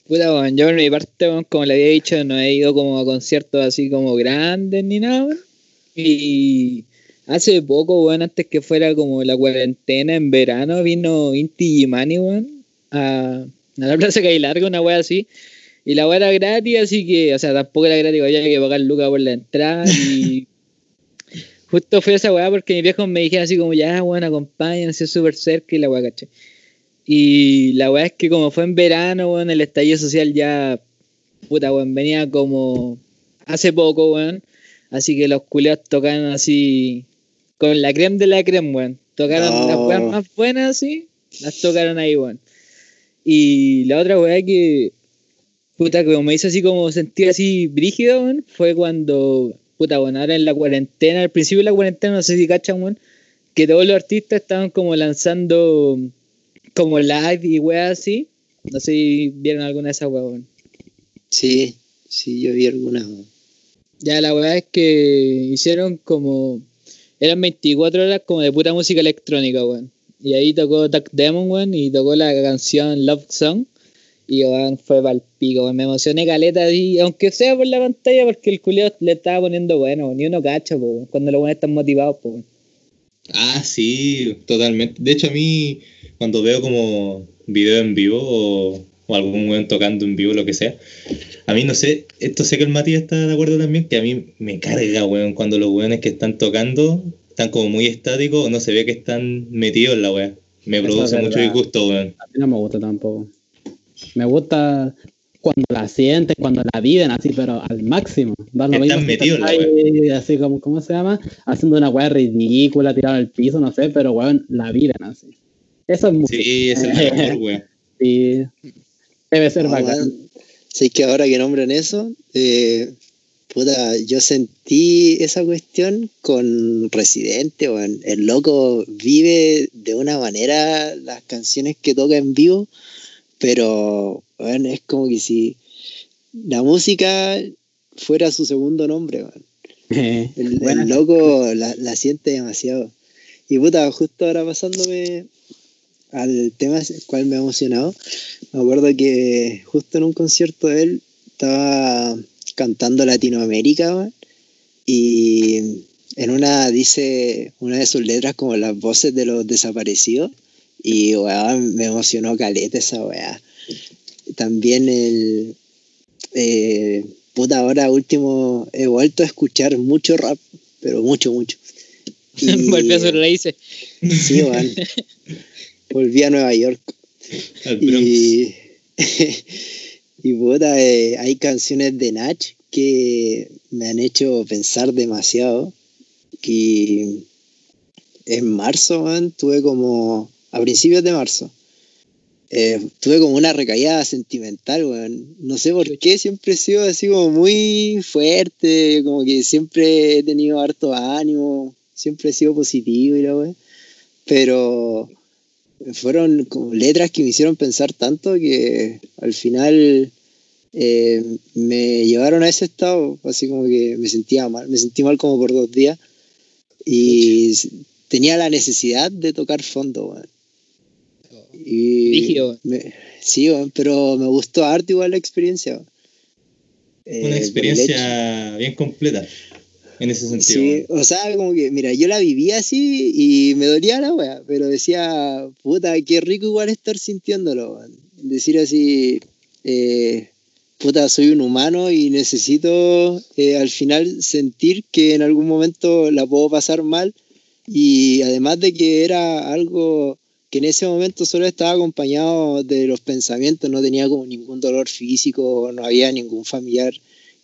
Puta, weón, yo por mi parte, como le había dicho, no he ido como a conciertos así como grandes ni nada. Y hace poco, weón, antes que fuera como la cuarentena en verano, vino Inti Gimani, weón, a, a la Plaza Calle Larga, una wea así. Y la wea era gratis, así que, o sea, tampoco era gratis, había que pagar lucas por la entrada. Y justo fue esa weá porque mis viejos me dijeron así como, ya, weón, acompáñense súper cerca y la weá, caché. Y la weá es que como fue en verano, weón, el estallido social ya, puta, weón, venía como hace poco, weón. Así que los culeos tocaron así, con la creme de la creme, weón. Tocaron Oh. las weas más buenas, así, las tocaron ahí, weón. Y la otra weá que, puta, que me hizo así como sentir así brígido, weón, fue cuando, puta, bueno, ahora en la cuarentena, al principio de la cuarentena, no sé si cachan, weón, que todos los artistas estaban como lanzando como live y weas así. No sé si vieron alguna de esas weas, sí, sí, yo vi algunas. Ya la weá es que hicieron como. Eran 24 horas como de pura música electrónica, weón. Y ahí tocó Duck Demon, weón, y tocó la canción Love Song. Y weón, fue pa'l pico, weón. Me emocioné caleta así, aunque sea por la pantalla, porque el culiao le estaba poniendo bueno, ni uno cacha, po, weón, cuando los weones están motivados, po, weón. Ah, sí, totalmente. De hecho, a mí, cuando veo como video en vivo o, o algún weón tocando en vivo, lo que sea, a mí no sé, esto sé que el Matías está de acuerdo también, que a mí me carga, weón, cuando los weones que están tocando están como muy estáticos o no se ve que están metidos en la weá. Me Eso produce mucho disgusto, weón. A mí no me gusta tampoco. Me gusta cuando la sienten, cuando la viven así, pero al máximo. Da lo Están metidos la Así como, ¿cómo se llama? Haciendo una weá ridícula, tirada al piso, no sé, pero weón, la viven así. Eso es música. Sí, es el mejor, weón. Sí. Debe ser No, bacán. Sé que ahora que nombran eso, eh, puta, yo sentí esa cuestión con Residente, weón. El loco vive de una manera las canciones que toca en vivo, pero es como que si la música fuera su segundo nombre. El, loco la, la siente demasiado. Y puta, justo ahora pasándome al tema el cual me ha emocionado, me acuerdo que justo en un concierto de él estaba cantando Latinoamérica weón, y en una dice una de sus letras como las voces de los desaparecidos y weón, me emocionó caleta esa weá. También el eh, puta ahora último he vuelto a escuchar mucho rap, pero mucho, mucho. Y- Volvió a sus raíces. Sí, weón. Volví a Nueva York. Al Bronx. Y, y puta, eh, hay canciones de Nach que me han hecho pensar demasiado. Y en marzo, man, tuve como, a principios de marzo, eh, tuve como una recaída sentimental, weón. No sé por qué, siempre he sido así como muy fuerte, como que siempre he tenido harto ánimo, siempre he sido positivo y la weón. Pero fueron como letras que me hicieron pensar tanto que al final eh, me llevaron a ese estado, así como que me sentía mal, me sentí mal como por dos días y tenía la necesidad de tocar fondo, weón. Y me- sí, pero me gustó harto igual la experiencia. Eh, Una el experiencia bien completa en ese sentido. Sí, o sea, como que, mira, yo la vivía así y me dolía la wea, pero decía, puta, qué rico igual estar sintiéndolo. Decir así, eh, puta, soy un humano y necesito eh, al final sentir que en algún momento la puedo pasar mal y además de que era algo que en ese momento solo estaba acompañado de los pensamientos, no tenía como ningún dolor físico, no había ningún familiar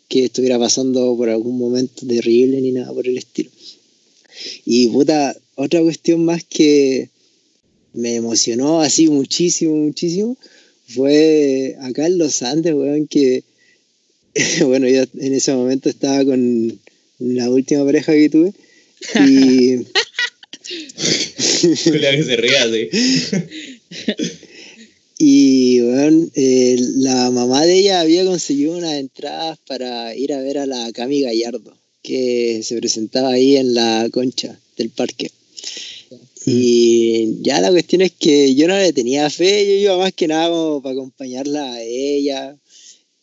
que estuviera pasando por algún momento terrible ni nada por el estilo. Y puta, otra cuestión más que me emocionó así muchísimo, muchísimo, fue acá en los Andes, weón, que, bueno, yo en ese momento estaba con la última pareja que tuve y Culeado que se ría así. Y bueno, eh, la mamá de ella había conseguido unas entradas para ir a ver a la Cami Gallardo, que se presentaba ahí en la concha del parque. Y ya la cuestión es que yo no le tenía fe, yo iba más que nada como para acompañarla a ella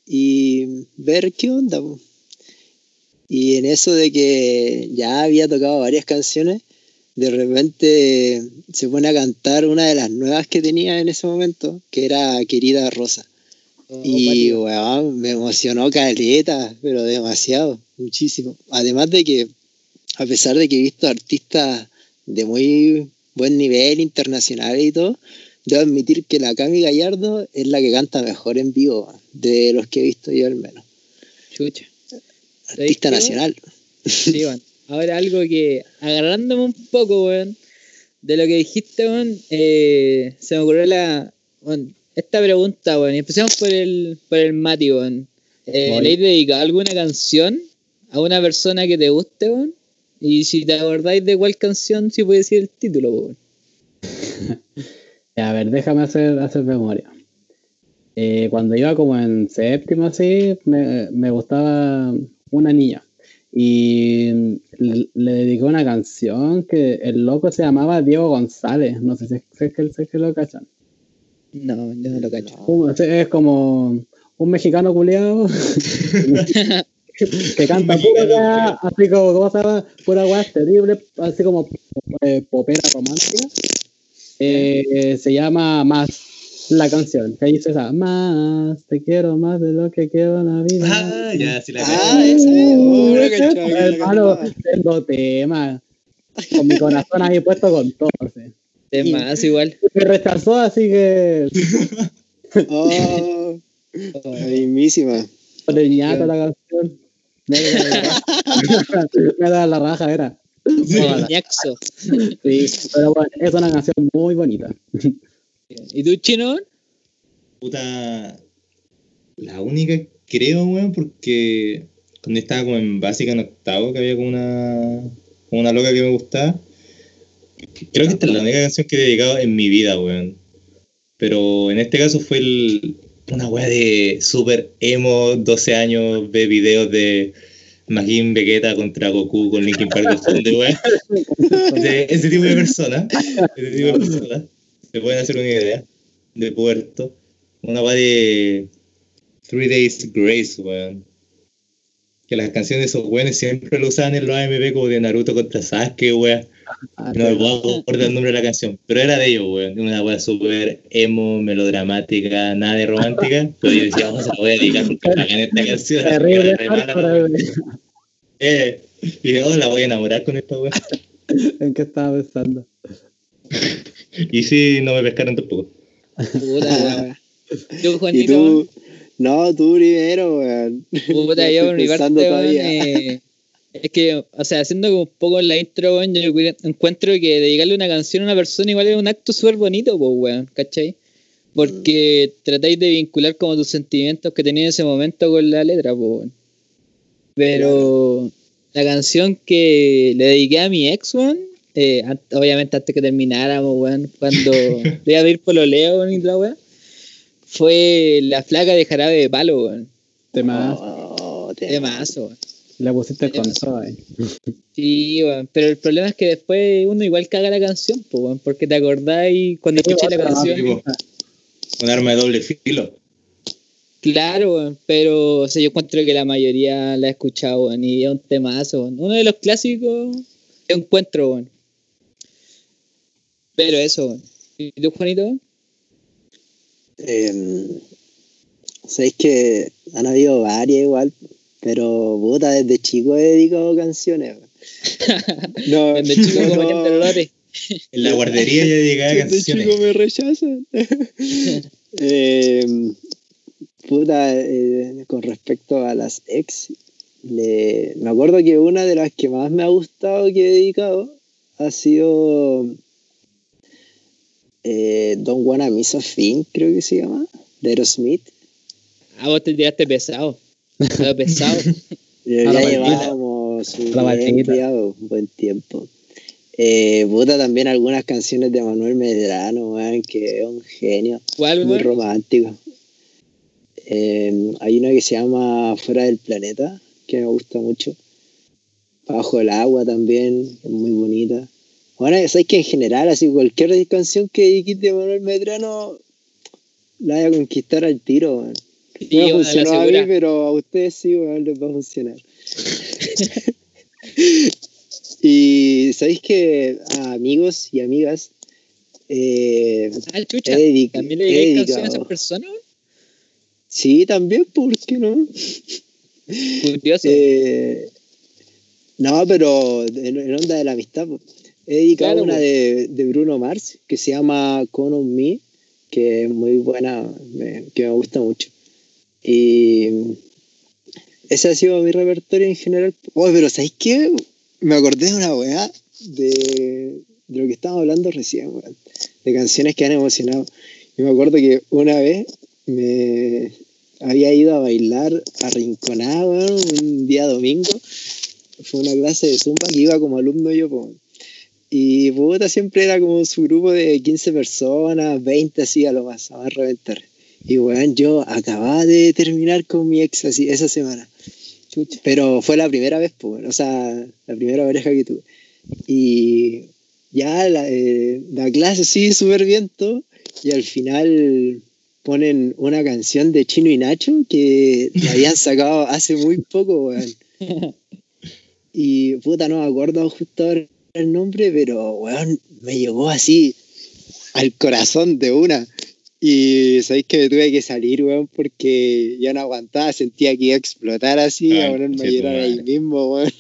y ver qué onda. po. Y en eso de que ya había tocado varias canciones, de repente se pone a cantar una de las nuevas que tenía en ese momento, que era Querida Rosa. Oh, Y weón, me emocionó caleta, pero demasiado, muchísimo. Además de que, a pesar de que he visto artistas de muy buen nivel internacional y todo, debo admitir que la Cami Gallardo es la que canta mejor en vivo, de los que he visto yo al menos. Chucha. Artista nacional. Sí, weón. Ahora algo que, agarrándome un poco, weón, de lo que dijiste, weón, eh, se me ocurrió la, weón, esta pregunta, weón, y empecemos por el, por el Mati, weón. Eh. ¿Le has dedicado alguna canción a una persona que te guste, weón? Y si te acordáis de cuál canción, si puedes decir el título, weón. A ver, déjame hacer, hacer memoria. Eh, cuando iba como en séptimo así, me, me gustaba una niña. Y le, dedicó una canción que el loco se llamaba Diego González. No sé si es, si es que, si es que lo cachan. No, yo no lo cacho. Es como un mexicano culiado que canta pura weá, así como, ¿cómo se llama? Pura weá terrible, así como eh, popera romántica. Eh, se llama Más la canción, que dice esa, Más, te quiero más de lo que quiero en la vida. Ah, ya, sí la Ah, esa es. Oh, la hermano, tengo tema. Con mi corazón ahí puesto con todo. sí. Es más, igual. Me rechazó, así que Oh, la mismísima. por el ñato la canción. Me da, me da la raja, era. Ñaxo. Sí, pero bueno, es una canción muy bonita. ¿Y tú, chino? Puta. La única, creo, weón, porque cuando estaba como en básica en octavo, que había como una, como una loca que me gustaba. Creo que esta es la única canción que he dedicado en mi vida, weón. Pero en este caso fue el- una weá de super emo, 12 años, ve videos de Majin Vegeta contra Goku con Linkin Park de fondo, weón. De ese tipo de personas. Ese tipo de personas. Se pueden hacer una idea de puerto. Una weá de Three Days Grace, weón. Que las canciones de esos weones siempre lo usaban en los AMV como de Naruto contra Sasuke, weón. Ah, No me puedo acordar el nombre de la canción, pero era de ellos, weón. Una weá súper emo, melodramática, nada de romántica. Pero yo decía, vamos a la voy a dedicar porque bacán esta canción. Terrible. Eh, y dije, oh, la voy a enamorar con esta weá. ¿En qué estaba pensando? Y sí, no me pescaron tampoco. Puta. Yo, ¿Y Juanito, tú? No, tú primero, weón. puta, yo por mi parte, weón, eh, es que, o sea, haciendo como un poco la intro, weón, yo encuentro que dedicarle una canción a una persona igual es un acto súper bonito, pues, weón, ¿cachai? Porque tratáis de vincular como tus sentimientos que tenías en ese momento con la letra, pues, weón. Pero la canción que le dediqué a mi ex, weón, eh, obviamente antes que termináramos, weón, cuando iba a pedir pololeo, weón, y la weón, fue La flaca de jarabe de palo, weón. Tema, Oh, te- Temazo, weón. la pusiste con Temazo. ahí. Sí, weón, pero el problema es que después uno igual caga la canción, pues, weón, porque te acordáis cuando escuché la canción. Un arma de doble filo. Claro, weón, pero o sea, yo encuentro que la mayoría la ha escuchado, weón, y es un temazo, weón. Uno de los clásicos que encuentro, weón. Pero eso. ¿Y tú, Juanito? Em, Sabéis que han habido varias igual, pero puta, desde chico he dedicado canciones. No, Desde chico no, como no. En la guardería ya dedicaba desde canciones. chico me rechazan. Em, puta, eh, con respecto a las ex, le- me acuerdo que una de las que más me ha gustado que he dedicado ha sido eh, Don't Wanna Miss a Thing, creo que se llama, de Aerosmith. Ah, vos te tiraste pesado. Pero pesado. Ya llevábamos un buen, tiempo, un buen tiempo. Eh, puta, también algunas canciones de Manuel Medrano, weón, que es un genio, ¿Cuál, muy romántico. Eh, hay una que se llama Fuera del Planeta, que me gusta mucho. Bajo el agua también, es muy bonita. Bueno, sabes que en general, así cualquier canción que de Manuel Medrano, la voy a conquistar al tiro. Sí, No la funcionó a mí, pero a ustedes sí, weón, les va a funcionar. y sabéis que a amigos y amigas eh, Ah, chucha. ¿También le dedicáis canciones a esas personas? Sí, también, ¿por qué no? Curioso. Eh, no, pero en, onda de la amistad. po. He dedicado Claro, una po. de, de Bruno Mars que se llama Con on Me, que es muy buena, me- que me gusta mucho. Y ese ha sido mi repertorio en general. Oh, pero ¿sabéis qué? Me acordé de una weá de, de lo que estábamos hablando recién, weón. De canciones que han emocionado. Y me acuerdo que una vez me había ido a bailar a Rinconada, un día domingo. Fue una clase de zumba que iba como alumno yo, po. Y puta siempre era como su grupo de 15 personas, 20 así a lo más, a más reventar. Y weón, yo acababa de terminar con mi ex así esa semana. Chucha. Pero fue la primera vez, pues, o sea, la primera pareja que tuve. Y ya la, eh, la clase sí, súper bien todo. Y al final ponen una canción de Chino y Nacho que la habían sacado hace muy poco, weón. Y puta, no me acuerdo justo ahora el nombre, pero weón, me llegó así al corazón de una. Y sabéis que me tuve que salir, weón, porque ya no aguantaba, sentía que iba a explotar así, Ay, a ponerme a conche tu llorar ahí madre. mismo, weón.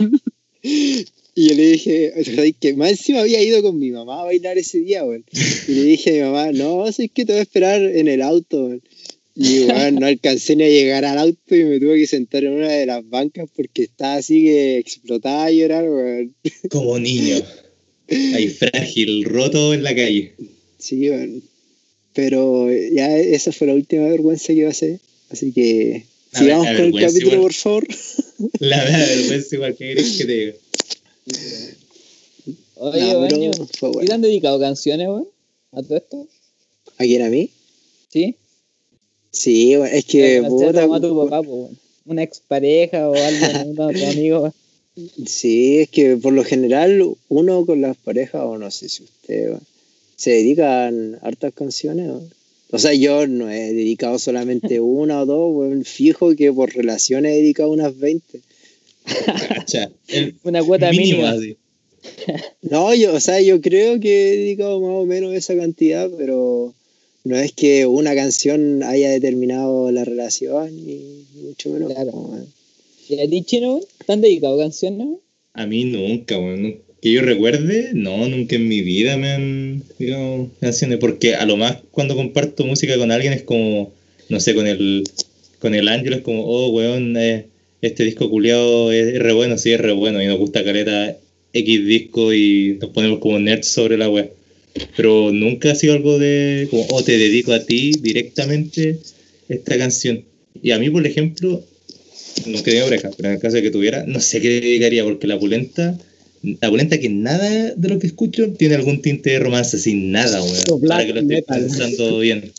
Y yo le dije, ¿sabéis que más encima había ido con mi mamá a bailar ese día, weón. Y le dije a mi mamá, no, es que te voy a esperar en el auto, weón. Y weón, no alcancé ni a llegar al auto y me tuve que sentar en una de las bancas porque estaba así que explotaba a llorar, weón. Como niño. Ahí frágil, roto en la calle. Sí, weón. Pero ya esa fue la última vergüenza que pasé. Así que A sigamos ver, con el capítulo, igual. por favor. La verdad, vergüenza igual que querés que te diga. Oye, No, baño. ¿Y bueno. te han dedicado canciones, weón? ¿A todo esto? ¿A quién a mí? ¿Sí? Sí, es que No puta, como a tu papá, po. Una expareja o de tus amigos. Sí, es que por lo general uno con las parejas, o no sé si usted se dedican hartas canciones. weón. O sea, yo no he dedicado solamente una o dos, weón, fijo que por relaciones he dedicado unas 20. Cacha, el Una cuota mínima. así. No, yo, o sea, yo creo que he dedicado más o menos esa cantidad, pero no es que una canción haya determinado la relación, ni ni mucho menos. Claro. weón. ¿Y a ti, chino, weón? ¿Te han dedicado canciones? A mí nunca, weón. nun- Que yo recuerde, no, nunca en mi vida me han digamos, canciones. Porque a lo más cuando comparto música con alguien es como, no sé, con el con el Ángel es como, oh, weón, eh, este disco culiado es, es re bueno, sí, es re bueno. Y nos gusta caleta X disco y nos ponemos como nerds sobre la web. Pero nunca ha sido algo de, como, oh, te dedico a ti directamente esta canción. Y a mí, por ejemplo, no tenía pareja, pero en el caso de que tuviera, no sé qué dedicaría, porque la pulenta, la pulenta que nada de lo que escucho tiene algún tinte de romance, sin nada, weón. Para que lo esté pensando bien.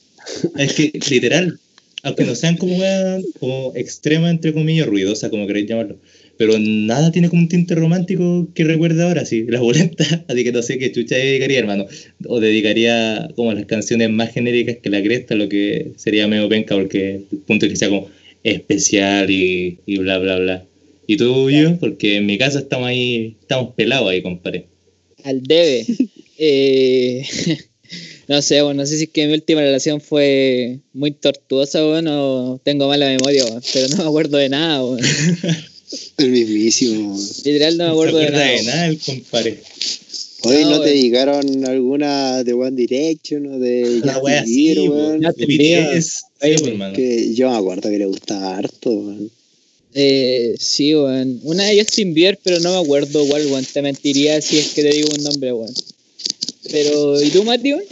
Es que, literal, aunque no sean como, como extrema, entre comillas, ruidosa, como queréis llamarlo, pero nada tiene como un tinte romántico que recuerde ahora, sí, la pulenta, así que no sé qué chucha dedicaría, hermano. O dedicaría como las canciones más genéricas que la cresta, lo que sería medio penca, porque el punto es que sea como especial y, y bla, bla, bla. ¿Y tú, yo? Porque en mi casa estamos ahí, estamos pelados ahí, compadre. Al debe. Eh, no sé, bueno, no sé si es que mi última relación fue muy tortuosa, weón, o tengo mala memoria, pero no me acuerdo de nada, weón. El mismísimo. Literal no me acuerdo de nada. de weón. nada el compadre. Hoy No, no, te dedicaron alguna de One Direction o de La Justin wea sí, pues. Que yo me acuerdo que le gustaba harto, weón. Eh, sí, weón. Una de Justin Bieber, pero no me acuerdo cuál, weón. Te mentiría si es que te digo un nombre, weón. Pero, ¿y tú, Mati, weón?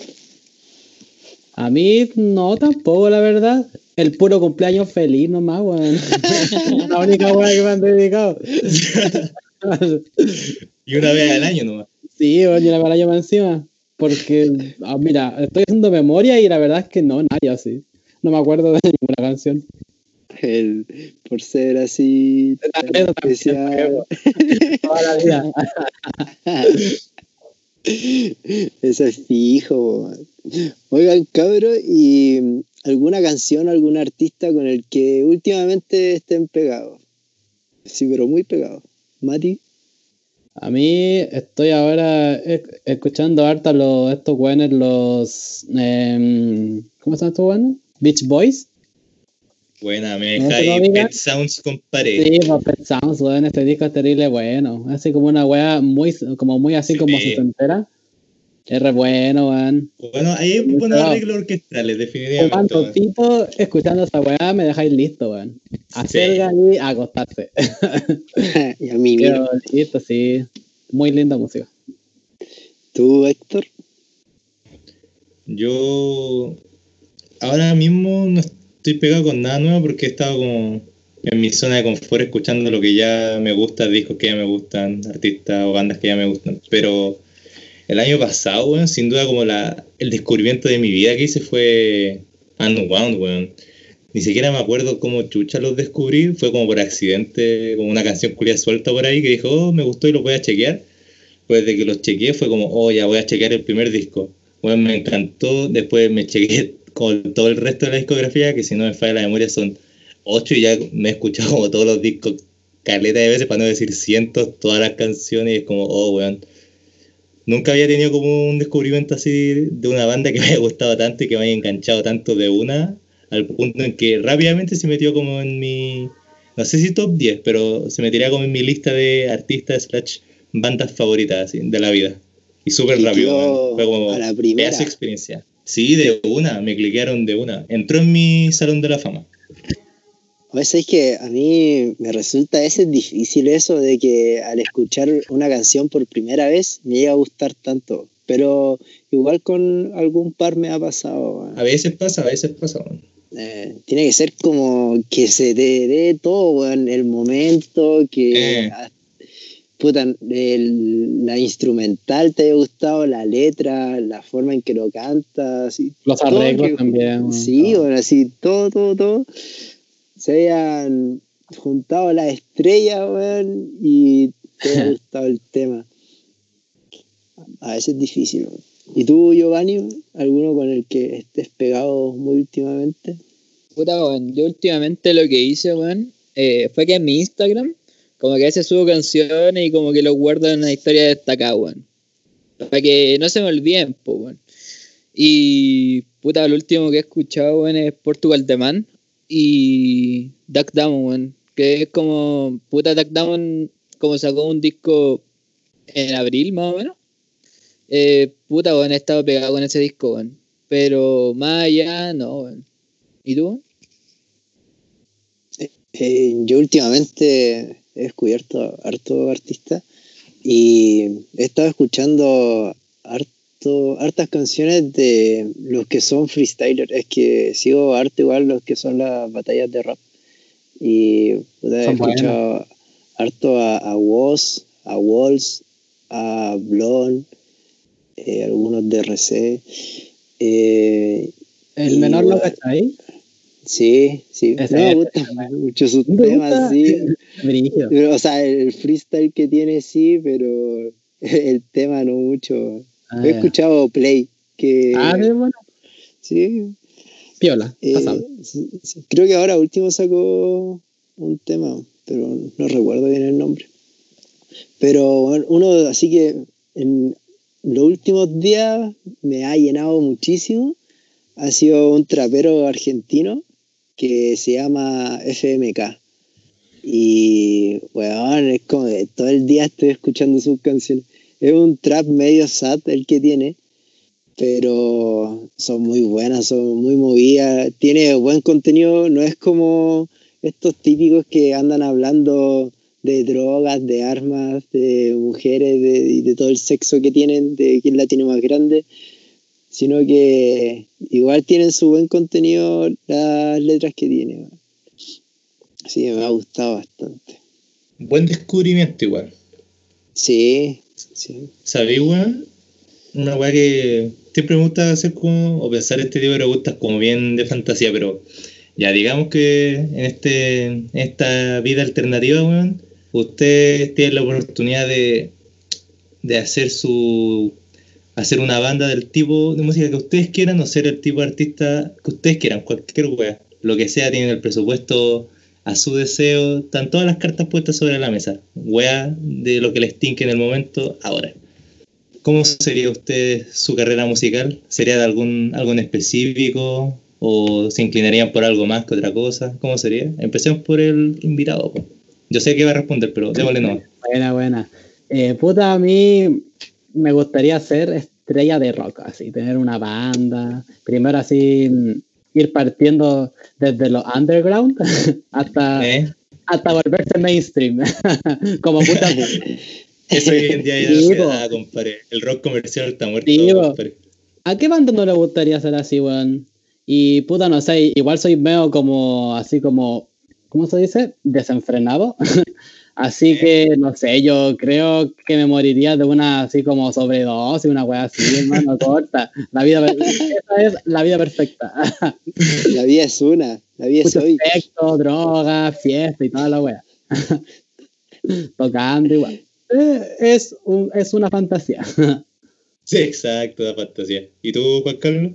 A mí no tampoco, la verdad. El puro cumpleaños feliz nomás, weón. la única weá que me han dedicado. Y una vez al año nomás. sí, weón, y una para más encima. Porque, ah, mira, estoy haciendo memoria y la verdad es que no, nadie así. No me acuerdo de ninguna canción. El, por ser así tan Eso también, especial. Toda la vida. Eso es fijo. weón. Oigan, cabros, ¿y alguna canción, algún artista con el que últimamente estén pegados? Sí, pero muy pegados. Mati, A mí estoy ahora escuchando harta los, estos weones, los... em, ¿Cómo se llaman estos weones? Beach Boys. Buena, me No deja digas. Pet Sounds, compadre. Sí, pues Pet Sounds, weón, este disco es terrible bueno. Así como una wea muy, como muy así Sí. como entera. Es re bueno, weón. Bueno, ahí hay buenos arreglos orquestales, definitivamente. Fumando weón. pito, escuchando esa weá, me dejáis listo, weón. Hacer Sí. ahí, acostarse. y a mí. Pero listo, sí. Muy linda música. tú, Héctor. Yo ahora mismo no estoy pegado con nada nuevo porque he estado como en mi zona de confort escuchando lo que ya me gusta, discos que ya me gustan, artistas o bandas que ya me gustan. Pero el año pasado, weón, sin duda como la, el descubrimiento de mi vida que hice fue Unwound, weón. ni siquiera me acuerdo cómo chucha los descubrí, fue como por accidente, como una canción culia suelta por ahí que dijo, oh, me gustó y lo voy a chequear. Pues de que los chequeé fue como, oh, ya voy a chequear el primer disco. Bueno, me encantó, después me chequé con todo el resto de la discografía, que si no me falla la memoria son ocho y ya me he escuchado como todos los discos caleta de veces, para no decir cientos, todas las canciones, y es como, oh, weón. Nunca había tenido como un descubrimiento así de una banda que me haya gustado tanto y que me haya enganchado tanto de una, al punto en que rápidamente se metió como en mi, no sé si top 10, pero se metiría como en mi lista de artistas slash bandas favoritas así, de la vida. Y súper rápido, fue como a la primera. experiencia. Sí, de una, me cliquearon de una. Entró en mi salón de la fama. A veces es que a mí me resulta a veces difícil eso de que al escuchar una canción por primera vez me llega a gustar tanto. Pero igual con algún par me ha pasado. weón. A veces pasa, a veces pasa. Eh, tiene que ser como que se te dé todo, weón, el momento, que Eh. puta, el- la instrumental te haya gustado, la letra, la forma en que lo cantas, y Los arreglos que- también. Sí, bueno, así todo, todo, todo. Se hayan juntado las estrellas, weón, y te ha gustado el tema. A veces es difícil, weón. ¿Y tú, Giovanni, alguno con el que estés pegado muy últimamente? Puta, weón, yo últimamente lo que hice, weón, eh, fue que en mi Instagram, como que a veces subo canciones y como que lo guardo en una historia destacada, weón. Para que no se me olviden, pues, weón. Y, puta, lo último que he escuchado, weón, es Portugal The Man y Duck Down, weón. Que es como, puta, Duck Down, como sacó un disco en abril, más o menos. Eh, puta, weón, he estado pegado con ese disco, weón. Pero más allá, no, weón. ¿Y tú? Eh, yo últimamente he descubierto harto artista y he estado escuchando harto, hartas canciones de los que son freestylers. Es que sigo harto igual los que son las batallas de rap. Y puta, he buenas. escuchado harto a, a Woz, a Walls, a Blon, eh, algunos de RC. Eh, El menor lo cachai. sí, sí. No me es, gustan mucho sus ¿No te temas, gusta? sí. Pero, o sea, el freestyle que tiene sí, pero el tema no mucho. Ah, He escuchado Play, que Ah, qué bueno. sí, Piola. eh, creo que ahora último sacó un tema, pero no recuerdo bien el nombre. Pero bueno, uno, así que en los últimos días me ha llenado muchísimo. Ha sido un trapero argentino que se llama FMK. Y, weón, es como que todo el día estoy escuchando sus canciones. Es un trap medio sad el que tiene, pero son muy buenas, son muy movidas. Tiene buen contenido, no es como estos típicos que andan hablando de drogas, de armas, de mujeres de, de todo el sexo que tienen, de quién la tiene más grande, sino que igual tienen su buen contenido las letras que tiene. Sí, me ha gustado bastante. Buen descubrimiento igual. Sí, sí. ¿Sabéis? Una weá que siempre me gusta hacer como, o pensar este tipo de preguntas como bien de fantasía, pero ya digamos que en este en esta vida alternativa, weón, usted tiene la oportunidad de, de hacer su hacer una banda del tipo de música que ustedes quieran o ser el tipo de artista que ustedes quieran, cualquier weá, lo que sea, tienen el presupuesto a su deseo, están todas las cartas puestas sobre la mesa, weá de lo que les tinque en el momento, ahora. ¿Cómo sería usted su carrera musical? ¿Sería de algún algo en específico? ¿O se inclinarían por algo más que otra cosa? ¿Cómo sería? Empecemos por el invitado. po. Yo sé que va a responder, pero démosle no. Buena, buena. Eh, puta, a mí me gustaría ser estrella de rock, así, tener una banda. Primero así ir partiendo desde lo underground hasta, ¿Eh? hasta volverse mainstream. Como puta. pu. Eso hoy en día ya Sí, no da, compadre. El rock comercial está muerto, Sí, po. compadre. ¿A qué banda no le gustaría ser así, weón? Y puta, no sé, igual soy medio como, así como, ¿cómo se dice? Desenfrenado. Así que, no sé, yo creo que me moriría de una así como sobredosis, una weá así, hermano, corta. La vida, esa es la vida perfecta. La vida es una, la vida es hoy. sexo, droga, fiesta y toda la weá. Tocando igual. Eh, es, un, es una fantasía. Sí, exacto, la fantasía. ¿Y tú, Juan Carlos?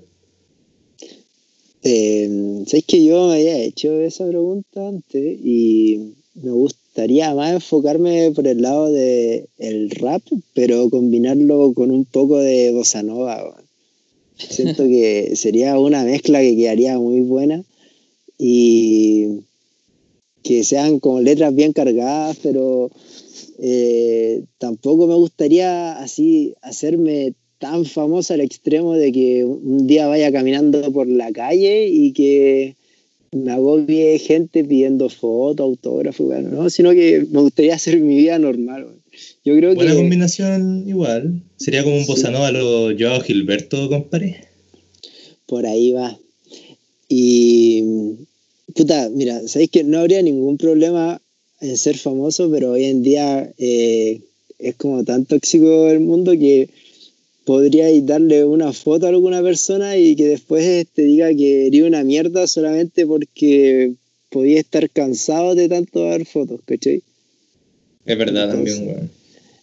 Eh, ¿Sabes que yo me había hecho esa pregunta antes y me gustaría más enfocarme por el lado de el rap, pero combinarlo con un poco de bossa nova. Siento que sería una mezcla que quedaría muy buena y que sean como letras bien cargadas, pero eh, tampoco me gustaría así hacerme tan famosa al extremo de que un día vaya caminando por la calle y que me agobie gente pidiendo fotos, autógrafos, bueno, no, sino que me gustaría hacer mi vida normal. Yo creo Buena que combinación igual. Sería como un Sí. bossa nova a lo Joao Gilberto, compadre. por ahí va. Y puta, mira, sabéis que no habría ningún problema en ser famoso, pero hoy en día eh, es como tan tóxico el mundo que podríais darle una foto a alguna persona y que después te diga que eres una mierda solamente porque podía estar cansado de tanto dar fotos, ¿cachai? Es verdad Entonces- también, weón.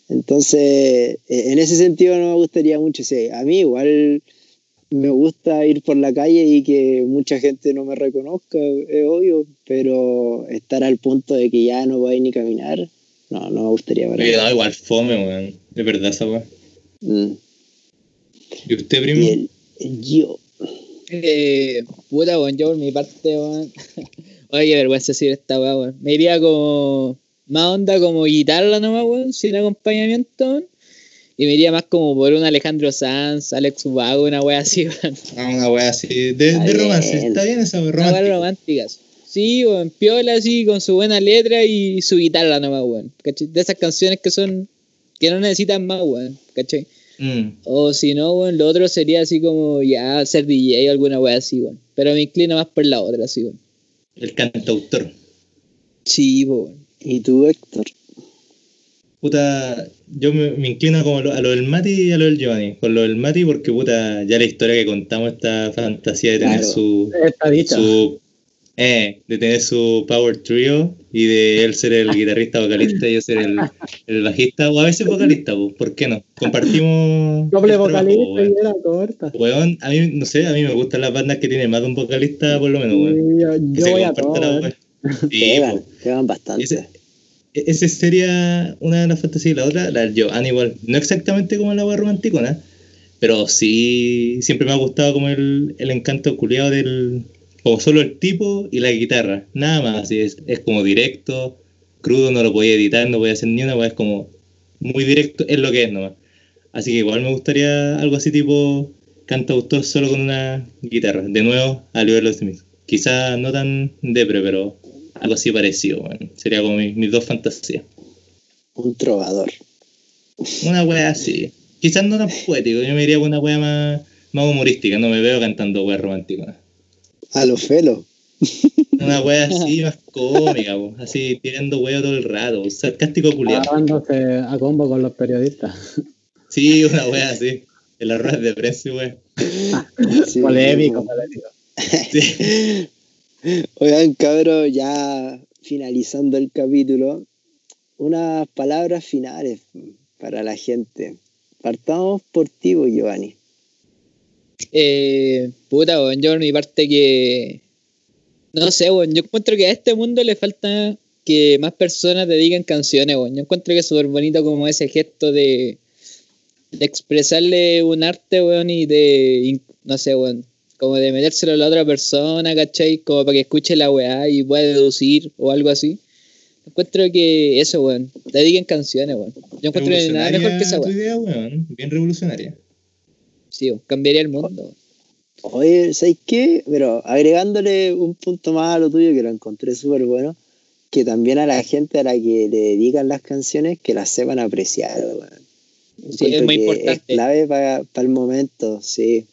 Entonces, eh, en ese sentido no me gustaría mucho. A mí igual me gusta ir por la calle y que mucha gente no me reconozca, es obvio, pero estar al punto de que ya no voy ni caminar, no, no me gustaría para no, igual fome, weón. Es verdad esa weón. Mm. ¿Y usted, primo? Y el, el yo, Eh, puta, weón, yo por mi parte, weón. Oye, qué vergüenza decir esta weá, weón. Me iría como. Más onda como guitarra nomás, weón, sin acompañamiento, weón. Y me iría más como por un Alejandro Sanz, Alex Ubago, una weá así, weón. Ah, una weá así. De, Está de romance. bien. Está bien esa Una weá romántica. románticas. Sí, weón, piola así, con su buena letra y su guitarra nomás, weón. ¿Cachai? De esas canciones que son. que no necesitan más, weón. ¿Cachai? Mm. O si no, weón, lo otro sería así como ya ser DJ o alguna weá así, weón. Pero me inclino más por la otra, así, weón. El cantautor. Sí, po, weón. ¿y tú, Héctor? Puta, yo me, me inclino como a lo, a lo del Mati y a lo del Giovanni. Con lo del Mati, porque puta, ya la historia que contamos, esta fantasía de tener Claro. su, Está dicho. su eh, de tener su power trio y de él ser el guitarrista vocalista y yo ser el, el bajista o a veces vocalista, pues, ¿por qué no? Compartimos Doble trabajo, vocalista weón. y era corta. Weón, a mí, no sé, a mí me gustan las bandas que tienen más de un vocalista, por lo menos, weón. Yo, Que yo se voy a la todo. ¿eh? Sí, po. pegan bastante. Ese, e- ese sería una de las fantasías y la otra, la del Giovanni igual. No exactamente como la wea romanticona, pero sí siempre me ha gustado como el, el encanto culiado del. Como solo el tipo y la guitarra. Nada más, así es, es como directo, crudo, no lo podía editar, no podía hacer ni una es como muy directo, es lo que es nomás. Así que igual me gustaría algo así tipo cantautor solo con una guitarra. De nuevo, a Oliver Smith. Quizás no tan depre, pero algo así parecido, weón. Sería como mi- mis dos fantasías. Un trovador. Una wea así. Quizás no tan poético, yo me iría con una wea más, más humorística, no me veo cantando wea romántica. A los felos. Una wea así más cómica, po, así tirando wea todo el rato, sarcástico culiado. Agarrándose a combo con los periodistas. Sí, una wea así. En las ruedas de prensa, wea. Sí, polémico, polémico. Sí. Oigan, cabros, ya finalizando el capítulo, unas palabras finales para la gente. Partamos por ti, Giovanni. Eh, puta, weón, yo por mi parte que. No sé, weón, yo encuentro que a este mundo le falta que más personas dediquen canciones, weón. Yo encuentro que es súper bonito como ese gesto de, de expresarle un arte, weón, y de, no sé, weón, como de metérselo a la otra persona, ¿cachai? Como para que escuche la weá y pueda deducir o algo así. Encuentro que eso, weón, dediquen canciones, weón. Yo encuentro que nada mejor que esa weá. idea, weón. Bien revolucionaria. Sí, weón, cambiaría el mundo. Oye, ¿sabes qué? Pero agregándole un punto más a lo tuyo que lo encontré súper bueno, que también a la gente a la que le dedican las canciones, que las sepan apreciar. Sí, es muy importante. Es clave para el momento, sí.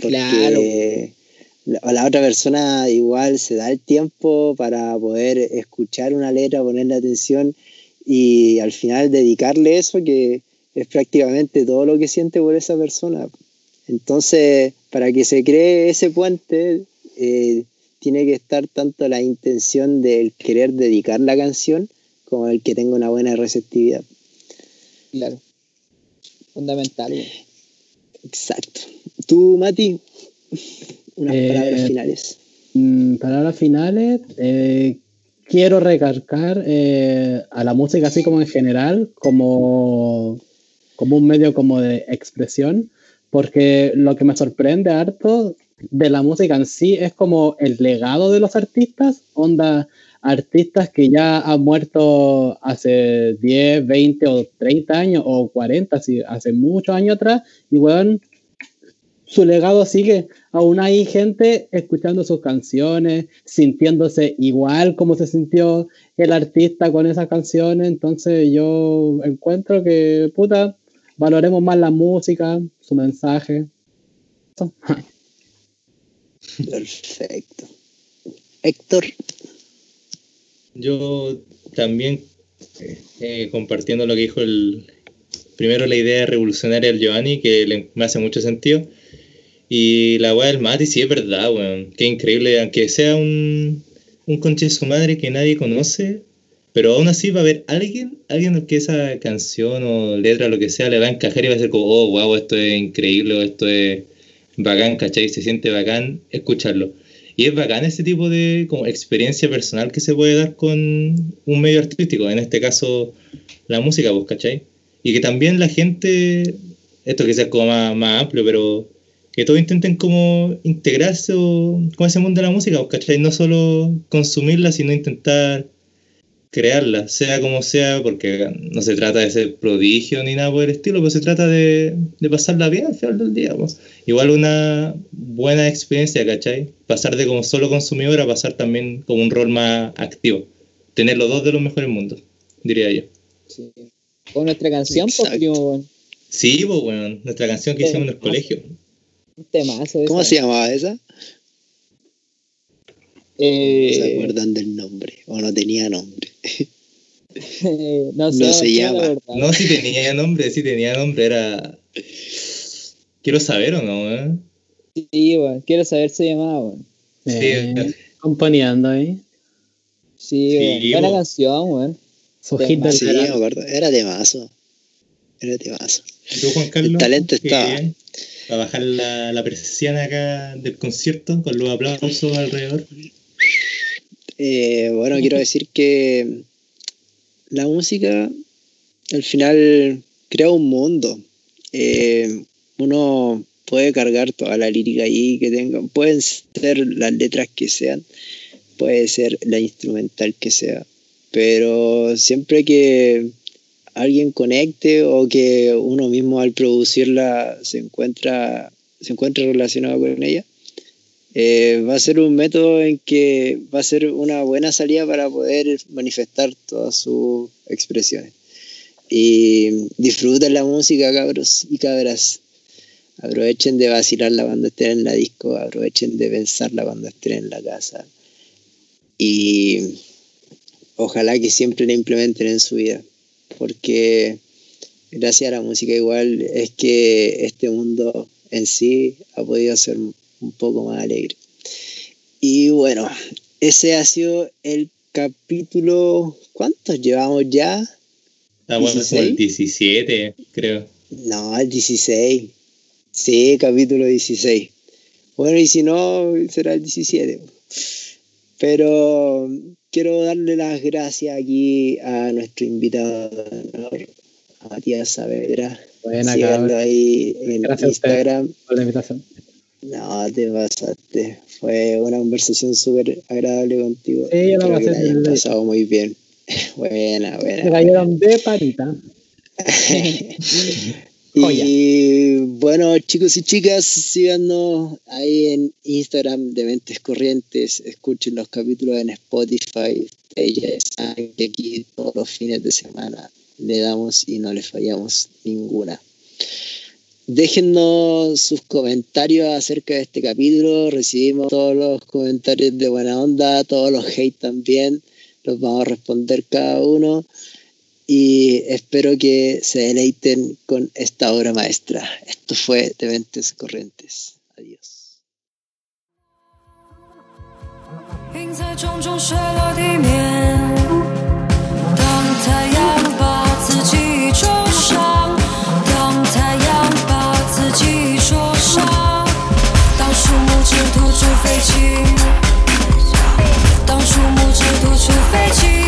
Porque Claro. la- la otra persona igual se da el tiempo para poder escuchar una letra, ponerle atención y al final dedicarle eso que es prácticamente todo lo que siente por esa persona. Entonces, para que se cree ese puente, eh, tiene que estar tanto la intención del querer dedicar la canción como el que tenga una buena receptividad. Claro. Fundamental. Exacto. Tú, Mati, unas Eh, palabras finales. Mm, palabras finales. eh, quiero recalcar eh, a la música así como en general, como, como un medio como de expresión, porque lo que me sorprende harto de la música en sí es como el legado de los artistas, onda artistas que ya han muerto hace 10, 20 o 30 años o 40, si hace muchos años atrás, y weón, su legado sigue. Aún hay gente escuchando sus canciones, sintiéndose igual como se sintió el artista con esas canciones. Entonces yo encuentro que, puta, valoremos más la música, su mensaje. Perfecto. Héctor, Yo también, eh, compartiendo lo que dijo el. Primero, la idea revolucionaria del Giovanni, que le- me hace mucho sentido. Y la weá del Mati, sí es verdad, weón. Qué increíble, aunque sea un, un conche de su madre que nadie conoce, pero aún así va a haber alguien, alguien al que esa canción o letra, lo que sea, le va a encajar y va a ser como, oh, wow, esto es increíble, esto es bacán, ¿cachai? Se siente bacán escucharlo. Y es bacán ese tipo de como experiencia personal que se puede dar con un medio artístico, en este caso la música, pues, ¿cachai? Y que también la gente, esto quizás como más, más amplio, pero que todos intenten como integrarse o, con ese mundo de la música, pues, ¿cachai? No solo consumirla, sino intentar crearla, sea como sea, porque no se trata de ser prodigio ni nada por el estilo, pero se trata de, de pasarla bien al final del día. pues. Igual una buena experiencia, ¿cachai? Pasar de como solo consumidor a pasar también como un rol más activo. Tener los dos de los mejores mundos, diría yo. Sí. Con nuestra canción, pues, Exacto. primo. Sí, pues bueno, nuestra canción que hicimos en el colegio. Un temazo. ¿cómo se llamaba esa? ¿No Eh, se acuerdan del nombre? ¿O no tenía nombre? no sé, No se la llama. No, si tenía nombre, si tenía nombre, era... Quiero saber o no, ¿eh? Sí, weón. Quiero saber se llamaba, weón. Eh, Sí. componiendo ahí. Sí, Sí, weón. Buena canción, weón. Del Sí, me verano. acuerdo. Era de mazo. Era de mazo. ¿Tú, Juan Carlos? El talento ¿Qué estaba. bien? Para bajar la, la presión acá del concierto con los aplausos alrededor. Eh, bueno, quiero decir que la música al final crea un mundo. Eh, uno puede cargar toda la lírica ahí que tenga. Pueden ser las letras que sean, puede ser la instrumental que sea. Pero siempre que alguien conecte o que uno mismo al producirla se encuentra, se encuentra relacionado con ella, eh, va a ser un método en que va a ser una buena salida para poder manifestar todas sus expresiones. Y disfruten la música, cabros y cabras. Aprovechen de vacilarla cuando estén en la disco, aprovechen de pensarla cuando estén en la casa. Y ojalá que siempre la implementen en su vida, porque gracias a la música igual es que este mundo en sí ha podido ser un poco más alegre. Y bueno, ese ha sido el capítulo. ¿Cuántos llevamos ya? Está bueno, el 17, creo. No, el 16. Sí, capítulo 16. Bueno, y si no, será el 17. Pero quiero darle las gracias aquí a nuestro invitado a Matías Saavedra. Cabrón. ahí en Gracias a. Instagram. Por la invitación. No, te pasaste. Fue una conversación súper agradable contigo. Sí, yo la Espero que pasé la pasado muy bien. buena, Me buena. cayeron de panita. Joya. y bueno, chicos y chicas, síganos ahí en Instagram de Mentes Corrientes. Escuchen los capítulos en Spotify. Ya saben que aquí todos los fines de semana le damos y no le fallamos ninguna. Déjennos sus comentarios acerca de este capítulo. Recibimos todos los comentarios de buena onda, todos los hate también. Los vamos a responder cada uno. Y espero que se deleiten con esta obra maestra. Esto fue de Mentes Corrientes. Adiós. 枝吐出飞起，当树木枝吐出飞起。